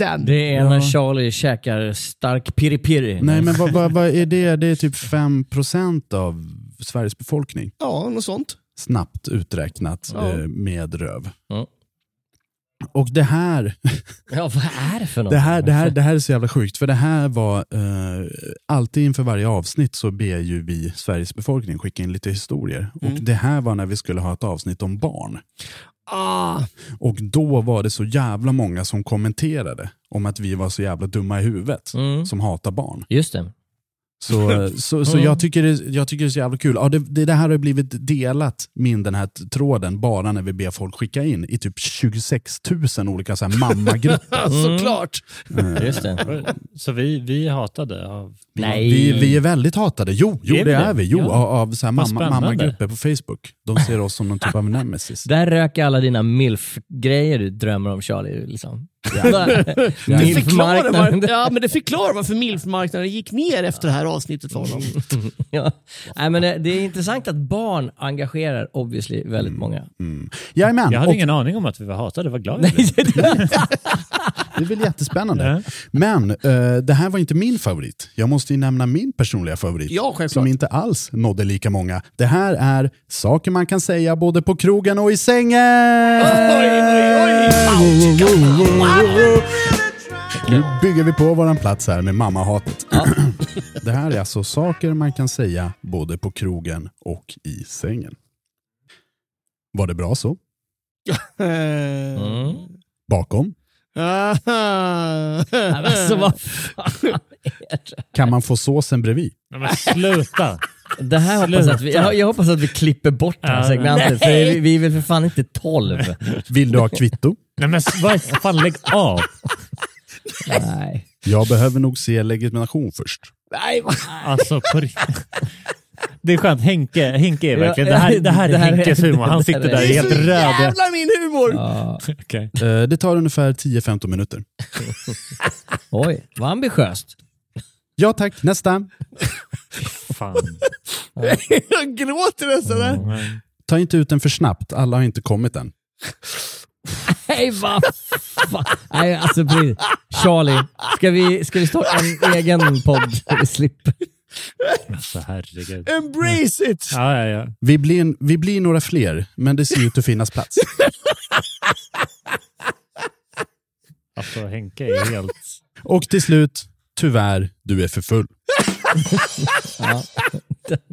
000! Det är när Charlie käkar stark piri-piri. Nej, men vad, vad, vad är det? Det är typ 5% av Sveriges befolkning. Ja, något sånt. Snabbt uträknat Ja. eh, med röv. Ja. Och det här, Ja, vad är det för något? det, här, det, här, det här är så jävla sjukt, för det här var, eh, alltid inför varje avsnitt så ber ju vi Sveriges befolkning skicka in lite historier. Och det här var när vi skulle ha ett avsnitt om barn. Ah, Och då var det så jävla många som kommenterade om att vi var så jävla dumma i huvudet Mm. som hatar barn. Just det. Så, så, så jag, tycker det, jag tycker det är så jävla kul. Ja, det, det, här har blivit delat, min den här tråden, bara när vi ber folk skicka in i typ 26 000 olika så här mammagrupper. såklart. Just det. Så vi, vi hatade av... Nej. Vi, vi är väldigt hatade. Jo, jo Är det är vi. Jo, Ja. av, så här mamma, mammagrupper på Facebook. De ser oss som någon typ av nemesis. Där rök alla dina milf-grejer du drömmer om Charlie. Liksom. Det förklarar, var, ja, men det förklarar varför milfmarknaden gick ner efter det här avsnittet för honom. Ja. Nej, men det, det är intressant att barn engagerar obviously väldigt många. Mm. Jajamän, Jag hade och ingen aning om att vi var hatade, vad glad jag blev. Det är väl jättespännande. Ja. Men eh, det här var inte min favorit. Jag måste ju nämna min personliga favorit. Ja, självklart. som inte alls nådde lika många. Det här är saker man kan säga både på krogen och i sängen! Nu bygger vi på våran plats här med mammahatet. Det här är alltså saker man kan säga både på krogen och i sängen. Var det bra så? Mm. Bakom? Alltså, vad fan är det? Kan man få såsen bredvid? Nej, Men sluta! Det här hoppas att vi, jag, jag hoppas att vi klipper bort det här Ja, segmentet, för vi, vi är väl för fan inte 12. Vill du ha kvitto? Nej men vad fan lägg av! Nej. Jag behöver nog se legitimation först. Nej, Alltså på riktigt. Det är skönt, Henke, Henke är verkligen, Ja, det här, det här är det här är- Henkes humor. Han det sitter här är- där det är helt så röd. jävla min humor! Ja. Okej. Eh, Det tar ungefär 10-15 minuter. Oj, vad ambitiöst. Ja tack, nästa. Fan. Jag gråter nästan. där. Nej. Ta inte ut den för snabbt, alla har inte kommit än. Nej, vad fan. Nej, alltså. Charlie, ska vi, ska vi starta en egen podd vi slipper? Alltså herregud. Embrace it! Ja, ja, ja. Vi blir, vi blir några fler, men det ser ut att finnas plats. Alltså Henke är helt... Och till slut, tyvärr, du är för full. Ja.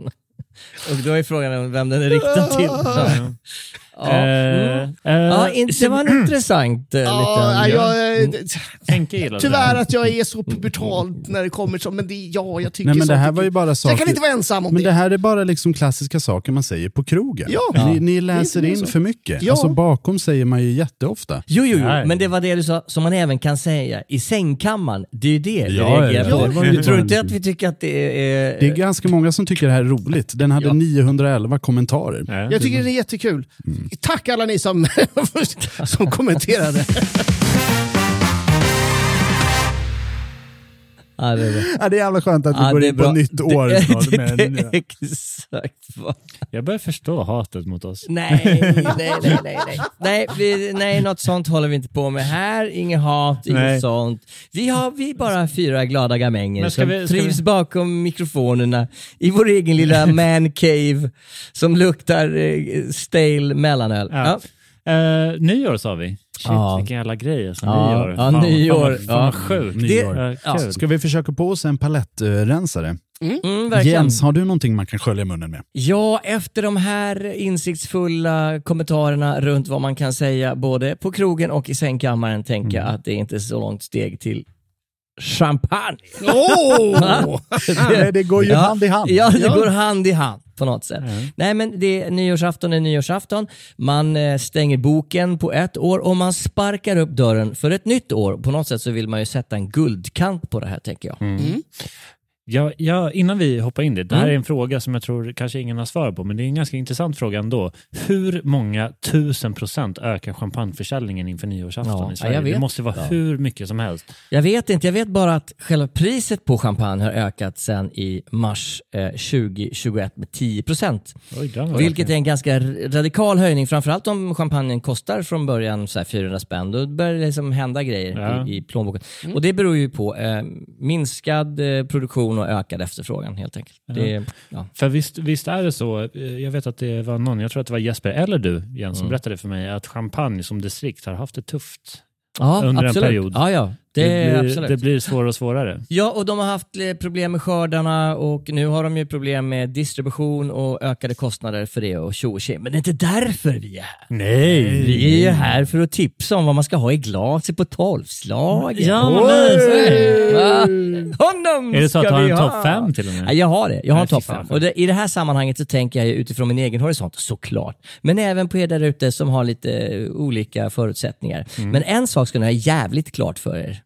Och då är frågan vem den är riktad till. Ja. Ja. Eh, Mm. eh, Ja, inte, det var en intressant eh, Ja, liten... jag, eh, Henke gillar det. tyvärr att jag är så pubertal när det kommer så, men det, ja, jag tycker Nej men det här är var ju bara Så jag kan saker... inte vara ensam om Men det. det här är bara liksom klassiska saker man säger på krogen. Ja. Ni, ni läser in för mycket. Ja. Alltså bakom säger man ju jätteofta. Jo, jo, jo, men det var det du sa, som man även kan säga i sängkammaren. Det är ju det vi Ja, reagerar ja, på. Du tror inte att vi tycker att det är... Det är ganska många som tycker det här är roligt. Den hade Ja. 911 kommentarer. Ja. Jag tycker det är jättekul. Tack alla ni som, som kommenterade. Ja, det är. Ja, det är jävla skönt att vi Ja, går in på nytt år Det- snart. det- det- Exakt. vad- Jag börjar förstå hatet mot oss. Nej, nej, nej, nej. Nej, nej, vi, nej, något sånt håller vi inte på med här. Inget hat, inget sånt. Vi har vi är bara fyra glada gamänger som vi- trivs vi- bakom mikrofonerna i vår egen lilla man cave som luktar eh, stale mellanöl. Ja. Ja. Eh, nyår sa vi. Shit, Ja. vilken jävla grej. Alltså, Ja, nyår. ja, Fan, nyår. Fan, fan, Ja. sjukt. Nyår. Ja. Ska vi försöka på oss en palettrensare? Mm, verkligen. Jens, har du någonting man kan skölja munnen med? Ja, efter de här insiktsfulla kommentarerna runt vad man kan säga både på krogen och i sängkammaren tänker jag att det är inte så långt steg till champagne. Oh! Nej, det går ju Ja. hand i hand. Ja, det Ja. går hand i hand på något sätt. Nej men det är nyårsafton är nyårsafton. Man eh, stänger boken på ett år och man sparkar upp dörren för ett nytt år. På något sätt så vill man ju sätta en guldkant på det här tänker jag. Ja, ja, innan vi hoppar in det, det här Mm. är en fråga som jag tror kanske ingen har svar på, men det är en ganska intressant fråga ändå. Hur många tusen procent ökar champagneförsäljningen inför nyårsafton Ja, i Sverige? Det måste vara Ja. hur mycket som helst. Jag vet inte, jag vet bara att själva priset på champagne har ökat sedan i mars eh, 2021 med 10 procent. Vilket är en ganska radikal höjning, framförallt om champagnen kostar från början så här 400 spänn. Då börjar det liksom hända grejer Ja. i, i plånboken. Och det beror ju på eh, minskad eh, produktion och ökad efterfrågan helt enkelt. Det, ja. För visst, visst är det så, eh, jag vet att det var någon, jag tror att det var Jesper eller du Jens, som Mm. berättade för mig att champagne som distrikt har haft det tufft Ja, under absolut. en period. Ja, ja. Det, Det, blir, det blir svårare och svårare. Ja, och de har haft problem med skördarna och nu har de ju problem med distribution och ökade kostnader för det och tjo och tjej. Men det är inte därför vi är här. Nej! Vi är ju här för att tipsa om vad man ska ha i glaset på tolvslaget. Ja, men? Honom Är det så att du har en topp fem till och med? Ja, jag har det. Jag har en topp fem. Och det, I det här sammanhanget så tänker jag utifrån min egen horisont, såklart. Men även på er där ute som har lite olika förutsättningar. Mm. Men en sak ska ni ha jävligt klart för er.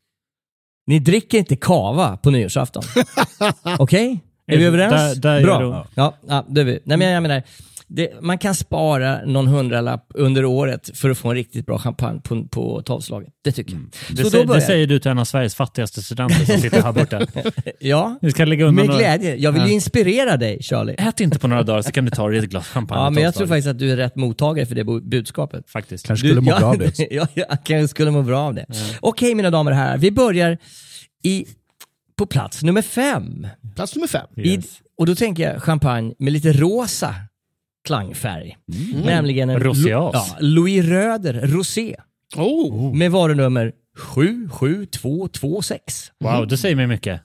Ni dricker inte kava på nyårsafton. Okej? Är vi överens? Där- där är Bra. Ja, ja, det är vi. Nej, men jag menar, det, man kan spara någon hundralapp under året för att få en riktigt bra champagne på, på tolvslaget. Det tycker jag. Mm. Det, Så då säger, det säger du till en av Sveriges fattigaste studenter som sitter här borta. Ja, ska lägga undan med några- glädje. Jag vill ju Ja. inspirera dig, Charlie. Ät inte på några dagar så kan du ta dig ett glas champagne. Ja, men jag tror faktiskt att du är rätt mottagare för det bu- budskapet. Faktiskt. Kanske skulle må ja, bra av det. ja, jag kanske skulle må bra av det. Okej mina damer och herrar, vi börjar i, på plats nummer fem. Plats nummer fem. I, Yes. och då tänker jag champagne med lite rosa klangfärg. Mm. Nämligen en Roséas. ja, Louis Röder Rosé Oh. med varunummer 77226. Wow, det säger mig mycket.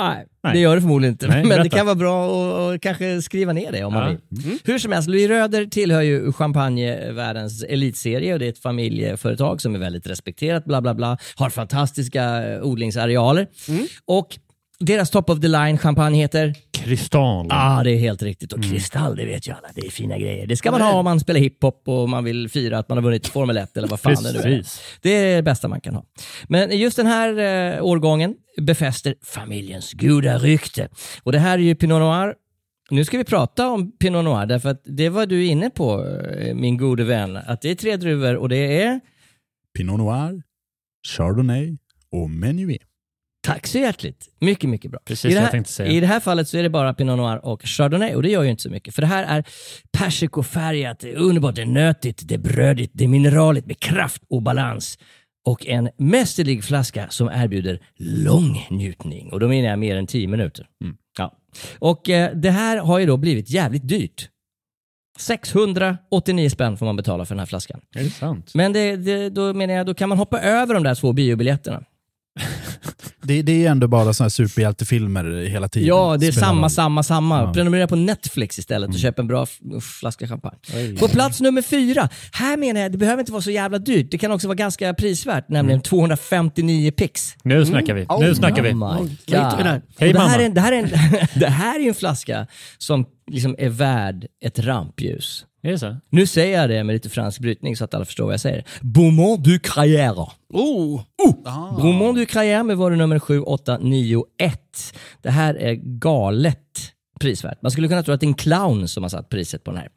Nej, Nej. det gör det förmodligen inte. Nej, men det kan vara bra att kanske skriva ner det om man Ja. vill. Hur som helst, Louis Röder tillhör ju champagnevärldens elitserie och det är ett familjeföretag som är väldigt respekterat, bla bla bla, har fantastiska odlingsarealer. Och deras top of the line champagne heter Kristall. Ja, ah, det är helt riktigt. Och kristall, det vet ju alla. Det är fina grejer. Det ska man ha om man spelar hiphop och man vill fira att man har vunnit Formel 1 eller vad fan det nu är. Det är det bästa man kan ha. Men just den här eh, årgången befäster familjens goda rykte. Och det här är ju Pinot Noir. Nu ska vi prata om Pinot Noir, därför att det var du inne på, eh, min gode vän. Att det är tre druvor och det är... Pinot Noir, Chardonnay och Menuet. Tack så hjärtligt. Mycket, mycket bra. Precis I det, jag här, tänkte säga. I det här fallet så är det bara Pinot Noir och Chardonnay och det gör ju inte så mycket. För det här är persikofärgat, det är underbart, det är nötigt, det är brödigt, det är mineraligt med kraft och balans. Och en mästerlig flaska som erbjuder lång njutning. Och då menar jag mer än 10 minuter. Ja. Och eh, det här har ju då blivit jävligt dyrt. 689 spänn får man betala för den här flaskan. Är det sant? Men det, det, då menar jag, då kan man hoppa över de där två biobiljetterna. Det, det är ändå bara såna här superhjältefilmer hela tiden. Ja, det är Spelar samma, roll. samma, samma. Ja. Prenumerera på Netflix istället och köp en bra flaska champagne. På plats nummer fyra. Här menar jag, det behöver inte vara så jävla dyrt. Det kan också vara ganska prisvärt, nämligen 259 pix. Nu snackar vi. Nu snackar vi. Oh my? God. Hej, det, här mamma. är, en- det, här är en, det här är en flaska som liksom är värd ett rampljus. Är det så? Nu säger jag det med lite fransk brytning så att alla förstår vad jag säger. Beaumont du Crayère. Oh. Beaumont du Crayère med varunummer 7891. Det här är galet prisvärt. Man skulle kunna tro att det är en clown som har satt priset på den här.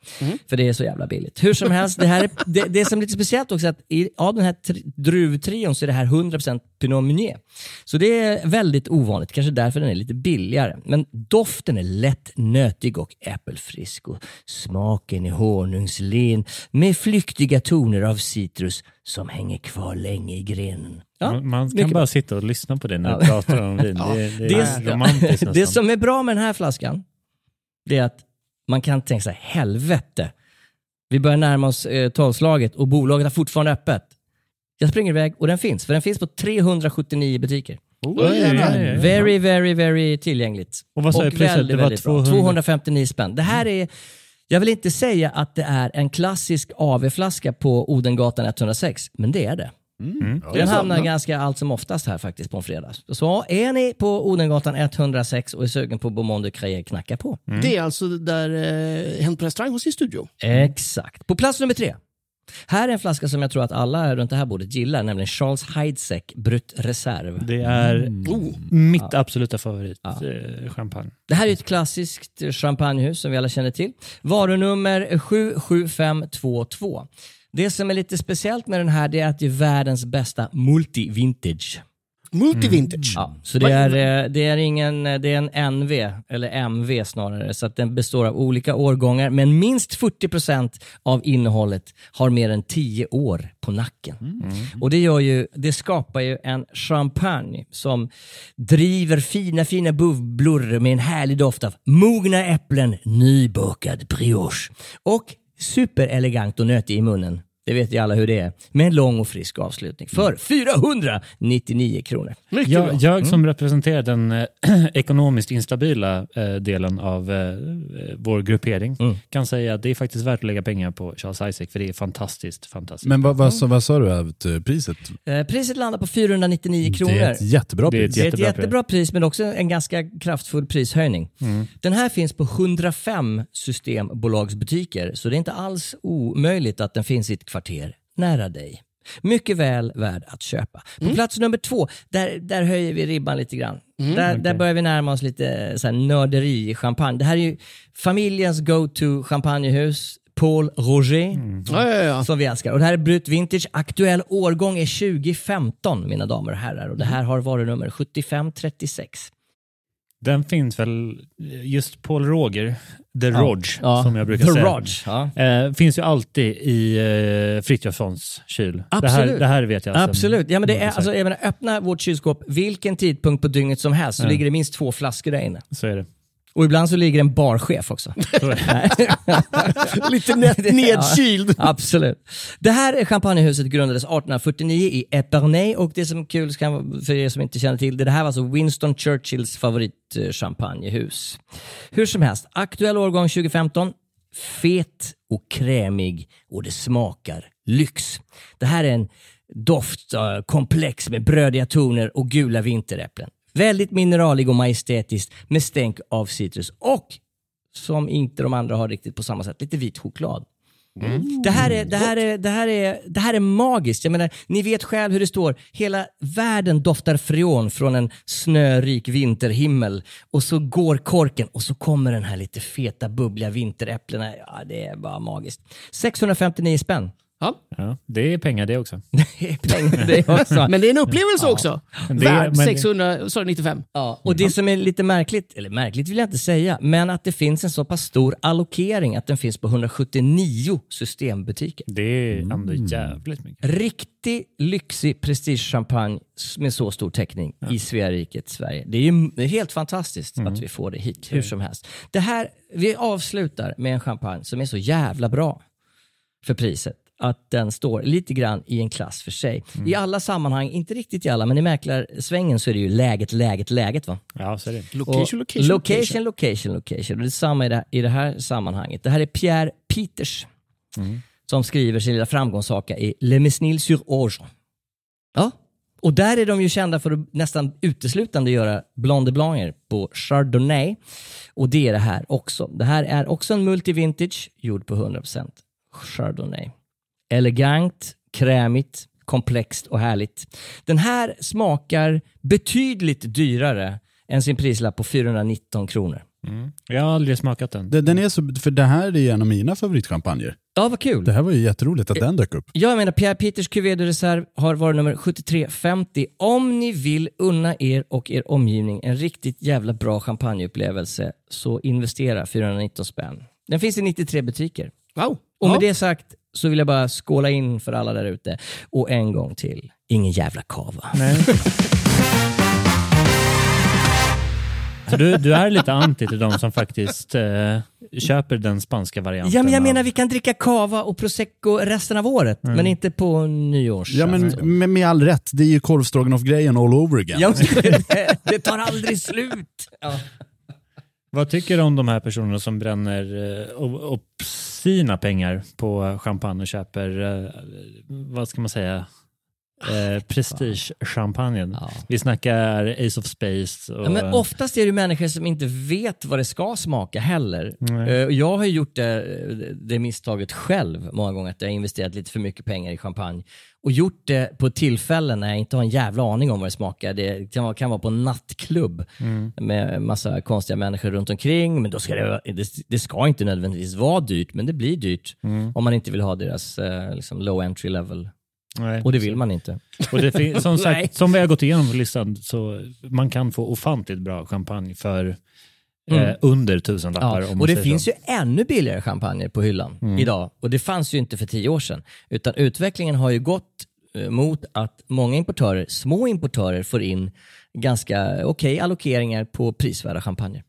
För det är så jävla billigt. Hur som helst, det, här är, det, det som är lite speciellt också är att i, av den här tri, druvtrion så är det här 100% Pinot Meunier. Så det är väldigt ovanligt, kanske därför den är lite billigare. Men doften är lätt nötig och äppelfrisk och smaken är honungslen med flyktiga toner av citrus som hänger kvar länge i grenen. Ja, man man kan bara bra. sitta och lyssna på det när Ja. du pratar om vin. Det, det, Det, är romantiskt nästan. det som är bra med den här flaskan, det är att man kan tänka sig helvete, vi börjar närma oss eh, tolvslaget och bolaget har fortfarande öppet. Jag springer iväg och den finns, för den finns på 379 butiker. Oj, oj. Very, very, very tillgängligt. Och vad jag priset? väldigt, Det var väldigt bra. 200. 259 spänn. Det här är, jag vill inte säga att det är en klassisk AV-flaska på Odengatan 106, men det är det. Mm. Den hamnar ganska allt som oftast här faktiskt på en fredag. Så är ni på Odengatan 106 och är sugen på Beaumont de Crayé, knacka på. Mm. Det är alltså där eh, Hänt på restaurang hos sin studio. Exakt. På plats nummer tre. Här är en flaska som jag tror att alla runt det här bordet gillar, nämligen Charles Heidsieck Brut Reserve. Det är Mm. Oh. mitt absoluta favorit Ja. eh, champagne. Det här är ett klassiskt champagnehus som vi alla känner till. Varunummer 77522. Det som är lite speciellt med den här det är att det är världens bästa multi-vintage. Multivintage. Ja, så det är, eh, det är ingen, det är en NV, eller MV snarare, så att den består av olika årgångar, men minst 40% av innehållet har mer än 10 år på nacken. Och det, gör ju, det skapar ju en champagne som driver fina, fina bubblor med en härlig doft av mogna äpplen, nybakad brioche och superelegant och nötig i munnen. Det vet ju alla hur det är. Med en lång och frisk avslutning för 499 kronor. Mycket Jag, bra. jag som representerar den eh, ekonomiskt instabila eh, delen av eh, vår gruppering Mm. kan säga att det är faktiskt värt att lägga pengar på Charles Isaac för det är fantastiskt. fantastiskt. Men vad, vad, sa- vad sa du att eh, priset? Eh, priset landar på 499 kronor. Det är ett jättebra Det är ett pris. Det är ett Jättebra jättebra pris men också en ganska kraftfull prishöjning. Den här finns på 105 systembolagsbutiker så det är inte alls omöjligt att den finns i ett kvarter nära dig. Mycket väl värd att köpa. På plats nummer två, där, där höjer vi ribban lite grann. där, där börjar vi närma oss lite så här, nörderi i champagne. Det här är ju familjens go-to champagnehus, Paul Roger Ja, ja, ja. som vi älskar. Och det här är Brut Vintage. Aktuell årgång är 2015, mina damer och herrar. Och det här har varunummer 7536. Den finns väl, just Paul Roger, The Ja. Rog, Ja. som jag brukar The säga. Rog, ja. Eh, finns ju alltid i eh, Frithiofsons kyl. Det här, Absolut. det här vet jag. Absolut. Ja, men det är, alltså, jag menar, öppna vårt kylskåp vilken tidpunkt på dygnet som helst så ligger det minst två flaskor där inne. Så är det. Och ibland så ligger en barchef också. Lite ned, nedkyld. Absolut. Det här champagnehuset grundades 1849 i Epernay och det som är kul för er som inte känner till det, det här var alltså Winston Churchills favoritchampagnehus. Hur som helst, aktuell årgång 2015. Fet och krämig och det smakar lyx. Det här är en doftkomplex med brödiga toner och gula vinteräpplen. Väldigt mineralig och majestätisk med stänk av citrus och som inte de andra har riktigt på samma sätt, lite vit choklad. Det, här är, det, här är, det, här är, det här är magiskt. Jag menar, ni vet själv hur det står. Hela världen doftar freon från en snörik vinterhimmel. Och så går korken och så kommer den här lite feta bubbliga vinteräpplena. Ja, det är bara magiskt. 659 spänn. Ja. Ja, det är pengar det också. Det är pengar det också. Men det är en upplevelse också. Det- Värd men- 695. Ja, och det som är lite märkligt, eller märkligt vill jag inte säga, men att det finns en så pass stor allokering att den finns på 179 systembutiker. Det är ändå Mm. jävligt mycket. Riktig lyxig prestigechampagne med så stor täckning i Sveriget Sverige. Det är ju det är helt fantastiskt att vi får det hit hur som helst. Det här, vi avslutar med en champagne som är så jävla bra för priset att den står lite grann i en klass för sig. I alla sammanhang, inte riktigt i alla, men i mäklarsvängen så är det ju läget, läget, läget. Va? Ja, så är det. Location, Och location, location, location, location. Och detsamma i det, i det här sammanhanget. Det här är Pierre Peters som skriver sin lilla framgångssaga i Le Mesnil sur Orge. Ja, och där är de ju kända för att nästan uteslutande göra Blonde Blancer på Chardonnay. Och det är det här också. Det här är också en multivintage gjord på 100% Chardonnay. Elegant, krämigt, komplext och härligt. Den här smakar betydligt dyrare än sin prislapp på 419 kronor. Jag har aldrig smakat den. Den, den är så, för det här är en av mina favoritchampagner. Ja, vad kul. Det här var ju jätteroligt att den dök upp. Jag menar, Pierre Peters Cuvée de Reserve har varunummer 7350. Om ni vill unna er och er omgivning en riktigt jävla bra champagneupplevelse så investera 419 spänn. Den finns i 93 butiker. Wow. Och med det sagt så vill jag bara skåla in för alla där ute. Och en gång till, ingen jävla kava. Nej. Så du, du är lite anti till de som faktiskt eh, köper den spanska varianten? Ja, men jag av- menar vi kan dricka kava och prosecco resten av året, men inte på nyårs. Ja, men med, med all rätt. Det är ju korvstroganoff-grejen all over again. Ja, men det, det tar aldrig slut. Ja. Vad tycker du om de här personerna som bränner eh, uh, upp sina pengar på champagne och köper, uh, vad ska man säga, eh, prestige-champagnen. Vi snackar Ace of Space. Och, Ja, men oftast är det människor som inte vet vad det ska smaka heller. Eh, Jag har gjort det, det misstaget själv många gånger, att jag har investerat lite för mycket pengar i champagne. Och gjort det på tillfällen när jag inte har en jävla aning om vad det smakar. Det kan vara, kan vara på en nattklubb Mm. med massa konstiga människor runt omkring. Men då ska det, det, det ska inte nödvändigtvis vara dyrt, men det blir dyrt Mm. om man inte vill ha deras eh, liksom low entry level. Nej, Och det vill man inte. Och det som, sagt, som vi har gått igenom på listan, så man kan få ofantligt bra champagne för eh, Mm. under tusen lappar. Ja, och det finns så. ju ännu billigare champagne på hyllan Mm. idag. Och det fanns ju inte för tio år sedan. Utan utvecklingen har ju gått eh, mot att många importörer, små importörer, får in ganska okej allokeringar på prisvärda champagner.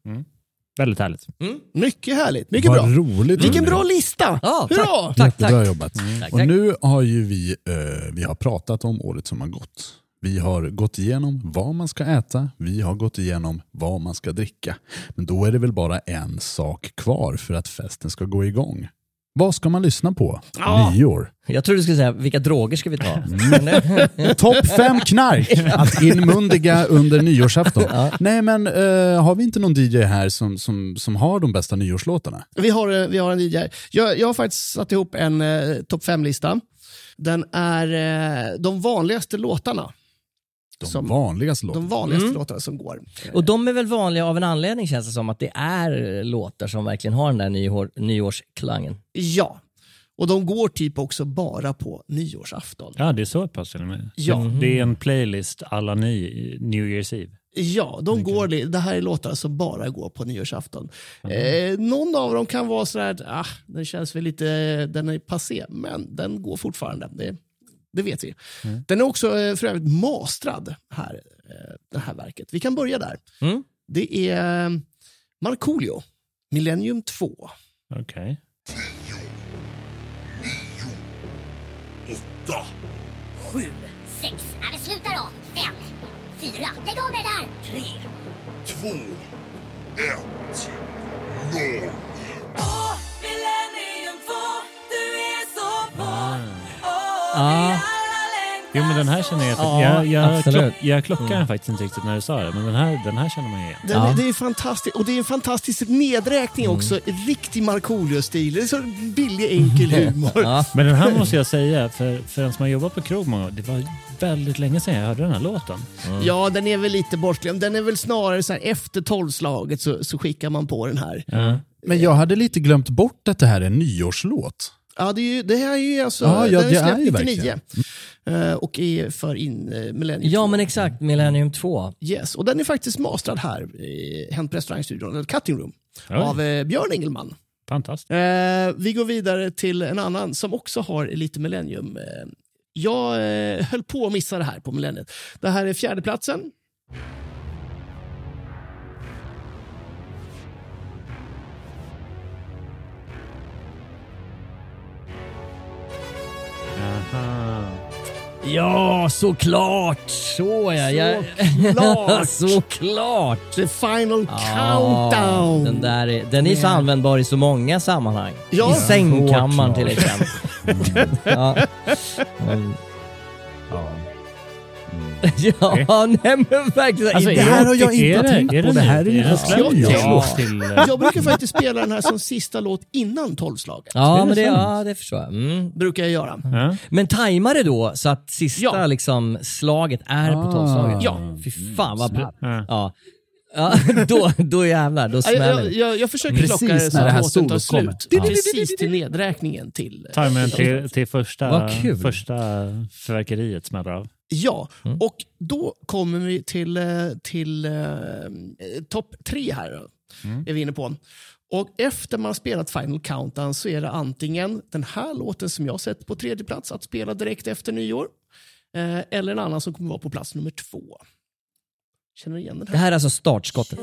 Väldigt härligt. Mycket härligt, mycket Vad bra. roligt. Vilken bra lista! Ja, Hurra! tack, tack, Jättebra tack. jobbat. Tack, Och nu har ju vi, eh, vi har pratat om året som har gått. Vi har gått igenom vad man ska äta, vi har gått igenom vad man ska dricka. Men då är det väl bara en sak kvar för att festen ska gå igång. Vad ska man lyssna på? Ja. Nyår. Jag trodde du skulle säga, vilka droger ska vi ta? Mm. Topp fem knark att inmundiga under nyårsafton. Nej men eh, har vi inte någon DJ här som, som, som har de bästa nyårslåtarna? Vi har, eh, vi har en DJ. Jag, jag har faktiskt satt ihop en eh, topp fem-lista. Den är eh, de vanligaste låtarna. De Som- vanligaste låtarna. De vanligaste Mm. låtarna som går. Och de är väl vanliga av en anledning känns det som, att det är låtar som verkligen har den där nyår, nyårsklangen. Ja. Och de går typ också bara på nyårsafton. Ja, det är så pass till och med. Ja. Det är en playlist alla ny New Year's Eve. Ja, de går, li- det här är låtar som bara går på nyårsafton. Eh, någon av dem kan vara sådär, att, ah, den känns väl lite, den är passé, men den går fortfarande. Det, det vet vi. Den är också eh, för övrigt mastrad, här, eh, det här verket. Vi kan börja där. Mm. Det är eh, Markoolio, Millennium 2. Okej. Sju, sex, nej vi slutar då. Fem, fyra, lägg av med det där. Tre, två, ett, noll. Ah. Jo men den här känner jag, Ja, jag, klock, jag klockar den faktiskt inte riktigt när du sa det, men den här, den här känner man igen. Den, Ja. Det är fantastiskt. Och det är en fantastisk nedräkning också. Riktig Markoolio-stil. Det är så billig, enkel humor. Ja. Men den här måste jag säga, för, för en som har jobbat på krog många det var väldigt länge sedan jag hörde den här låten. Ja, den är väl lite bortglömd. Den är väl snarare så här efter tolvslaget så, så skickar man på den här. Ja. Men jag hade lite glömt bort att det här är en nyårslåt. Ja, det, är ju, det här är ju alltså, Ja, ja, den det är är ju släppt 99. verkligen. Eh, och är för in uh, Millennium ja 2. men exakt, Millennium 2. Yes, och den är faktiskt mastrad här i Hänt på restaurangstudion, eller Cutting Room, Oj. av eh, Björn Engelman. Fantastiskt. Eh, vi går vidare till en annan som också har lite Millennium. Eh, jag eh, höll på att missa det här på Millennium. Det här är fjärdeplatsen. Ja, såklart! Så ja. Jag... Såklart. såklart! The final countdown. den, där är, den är så användbar i så många sammanhang. Ja. I sängkammaren till exempel. ja. Mm. ja, nej men verkligen. Alltså, det är här det- har jag är inte det- tänkt är på. det Det här är ju Är det ja. Ja. till... eh, Jag brukar faktiskt spela den här som sista låt innan tolvslaget. Ja, men det, ja, det förstår jag. Mm. Brukar jag göra. Ja. Men tajmar det då så att sista Ja. liksom, slaget är på Ah. tolvslaget? Ja. Fy fan vad bra. Ja. Ja. Då, då jävlar, då smäller Jag, det. jag, jag försöker Precis klocka det så när det här att låten tar slut. Ja. Precis till nedräkningen till... eh, Timern till, till första, första fyrverkeriet smäller av. Ja, Mm. och då kommer vi till, eh, till eh, topp tre här. Då, Mm. är vi inne på. Och efter man har spelat Final Countdown så är det antingen den här låten som jag sett på tredje plats att spela direkt efter nyår. Eh, eller en annan som kommer vara på plats nummer två. Känner du igen Det här? här är alltså startskottet.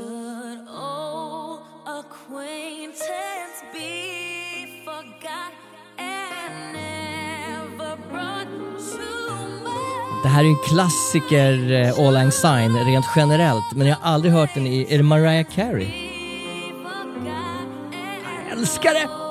Det här är ju en klassiker, eh, All Lang Syne, rent generellt. Men jag har aldrig hört den i... Är det Mariah Carey? Jag älskar det!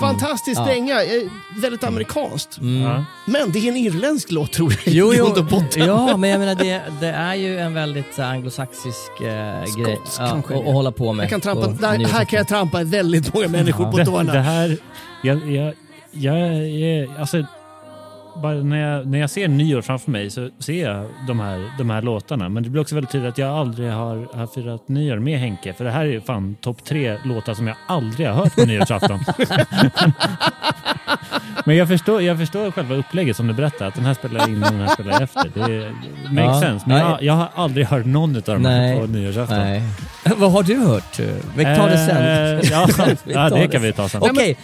Fantastisk Ja. dänga, eh, väldigt amerikanskt. Ja. Men det är en irländsk låt tror jag Jo, i jo, grund och botten. ja, men jag menar det, det är ju en väldigt här, anglosaxisk eh, grej Skotsk ja, kanske att det. att hålla på med. Jag kan trampa, på där, här kan jag trampa väldigt många människor på det, tårna. det här, jag, jag, jag, jag, alltså, bara när, jag, när jag ser nyår framför mig så ser jag de här, de här låtarna. Men det blir också väldigt tydligt att jag aldrig har, har firat nyår med Henke. För det här är fan topp tre låtar som jag aldrig har hört på nyårsafton. Men jag förstår, jag förstår själva upplägget som du berättade. Att den här spelar innan och den här spelar efter. Det makes Ja. sense. Men jag, jag har aldrig hört någon av de här Nej. på nyårsafton. Nej. Vad har du hört? Vi tar det sen. Eh, ja, ja, det kan vi ta sen. Okej,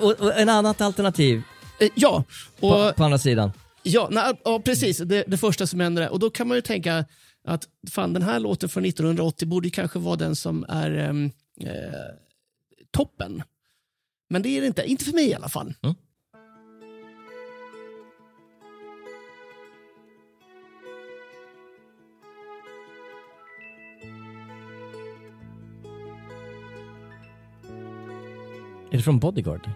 och, och en annat alternativ Eh, Ja, och, på, på andra sidan. ja, nej, ja precis. Det, det första som händer. är- Och då kan man ju tänka att fan, den här låten från 1980 borde kanske vara den som är ehm, eh, toppen. Men det är det inte. Inte för mig i alla fall. Mm. Är det från Bodyguard?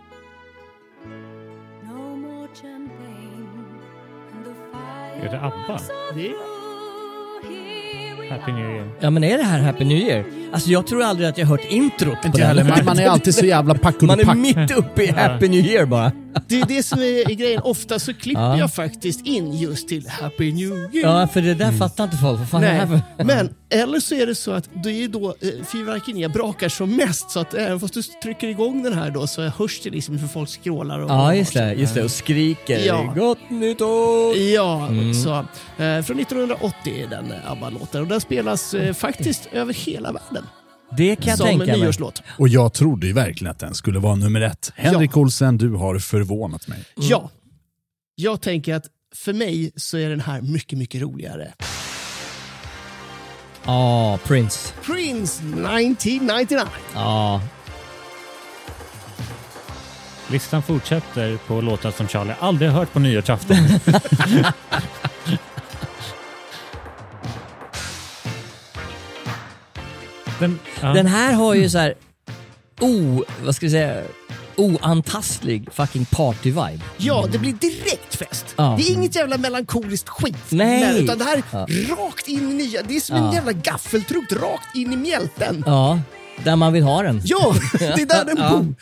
Är det ABBA? Happy New Year. Ja men är det här Happy New Year? Alltså jag tror aldrig att jag har hört introt på Inte den. heller, man, man är alltid så jävla Man packolupack. är mitt uppe i Happy New Year bara. Det är det som är, grejen. Ofta så klipper Ja. jag faktiskt in just till Happy New Year. Ja för det där fattar inte folk. Vad fan är det här Nej, men eller så är det så att det är då eh, fyrverkerier brakar som mest så att även fast du trycker igång den här då så hörs det liksom för folk skrålar och Ja just det, just det. Och skriker Ja. Gott nytt år! Ja, Mm. så, eh, från 1980 är den eh, ABBA-låten och den spelas eh, faktiskt över hela världen. Det kan jag som tänka mig. Och jag trodde ju verkligen att den skulle vara nummer ett. Henrik Olsen, du har förvånat mig. Ja. Jag tänker att för mig så är den här mycket, mycket roligare. Ja, Prince. Prince 1999. Ja. Listan fortsätter på låtar som Charlie aldrig har hört på nyårsafton. Den, ja. Den här har ju så här o... Vad ska vi säga? Oantastlig fucking party-vibe. Ja, det blir direkt fest. Ja. Det är inget jävla melankoliskt skit. Nej. med det, Utan det här är Ja. rakt in i nya. Det är som en jävla gaffeltruck rakt in i mjälten. Ja, där man vill ha den. Ja, det är där den bor.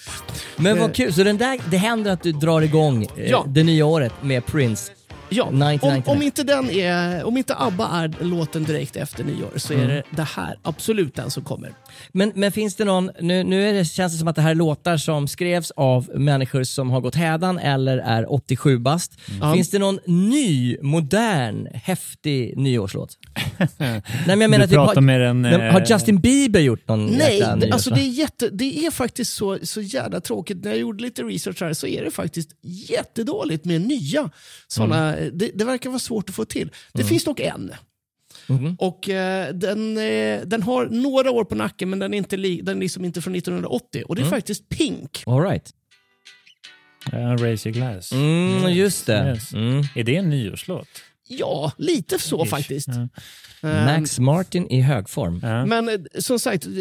Men vad Eh. kul, så den där, det händer att du drar igång eh, Ja. det nya året med Prince. Ja, om, 1999. om, inte den är, om inte ABBA är låten direkt efter nyår så är Mm. det det här absolut den som kommer. Men, men finns det någon, nu, nu är det, känns det som att det här är låtar som skrevs av människor som har gått hädan eller är 87 bast. Ja. Finns det någon ny, modern, häftig nyårslåt? Nej, men jag menar, du pratar har, med en... men har eh, Justin Bieber gjort någon Nej, det, alltså det, är jätte, det är faktiskt så, så jävla tråkigt. När jag gjorde lite research här så är det faktiskt jättedåligt med nya sådana. Det, det verkar vara svårt att få till. Det finns dock en. Mhm. Och eh, den, eh, den har några år på nacken men den är, inte li, den är liksom inte från 1980. Och det är Mm. faktiskt Pink. All right. Ja, Raise your glass. Mm, Yes, just det. yes. Mm. Är det en nyårslåt? Ja, lite så Ish. faktiskt. Ja. Ehm, Max Martin i hög form. Ja. Men eh, som sagt, eh,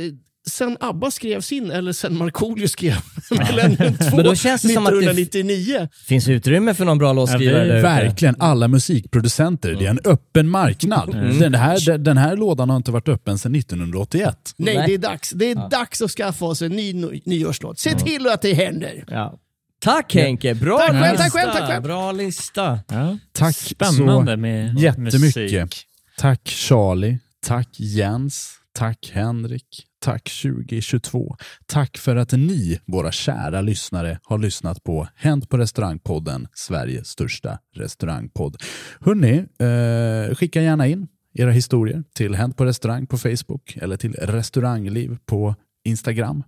sen ABBA skrev sin, eller sen Markoolio skrev Millennium 2 Men då känns det som att det- 1999. Finns utrymme för någon bra låtskrivare Ja? Verkligen, alla musikproducenter. Det är en öppen marknad. Den, här, den- här lådan har inte varit öppen sedan 1981. Nej, Nej. det är dags. Det är dags att skaffa oss en ny ny- nyårslåt. Se till att det händer. Ja. Tack Henke, bra Tack lista! tack själv, tack själv. Bra lista. Ja. Tack Spännande så med jättemycket. musik. Tack Charlie, tack Jens, tack Henrik, tack 2022. Tack för att ni, våra kära lyssnare, har lyssnat på Hänt på restaurangpodden, Sveriges största restaurangpodd. Hörrni, eh, skicka gärna in era historier till Hänt på restaurang på Facebook eller till restaurangliv på Instagram.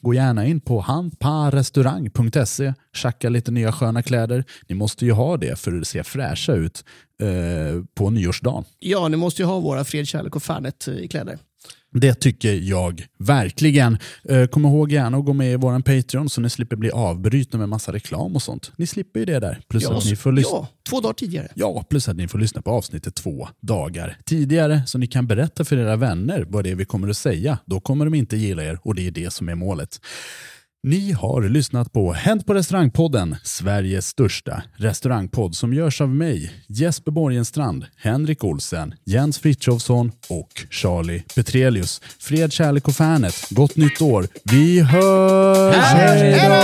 Gå gärna in på handparrestaurang.se, tjacka lite nya sköna kläder. Ni måste ju ha det för att se fräscha ut eh, på nyårsdagen. Ja, ni måste ju ha våra fred, kärlek och fanet eh, i kläder. Det tycker jag verkligen. Eh, kom ihåg gärna att gå med i vår Patreon så ni slipper bli avbrutna med massa reklam och sånt. Ni slipper ju det där. Plus Ja, att ni får lyssna. ja, två dagar tidigare. Ja, plus att ni får lyssna på avsnittet två dagar tidigare så ni kan berätta för era vänner vad det är vi kommer att säga. Då kommer de inte gilla er och det är det som är målet. Ni har lyssnat på Hänt på restaurangpodden, Sveriges största restaurangpodd som görs av mig, Jesper Borgenstrand, Henrik Olsen, Jens Frithiofsson och Charlie Petrelius. Fred, kärlek och fanet. Gott nytt år. Vi hörs! Hej då!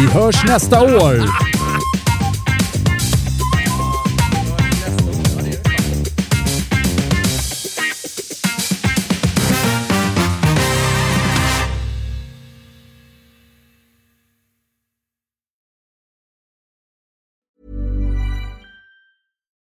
Vi hörs nästa år!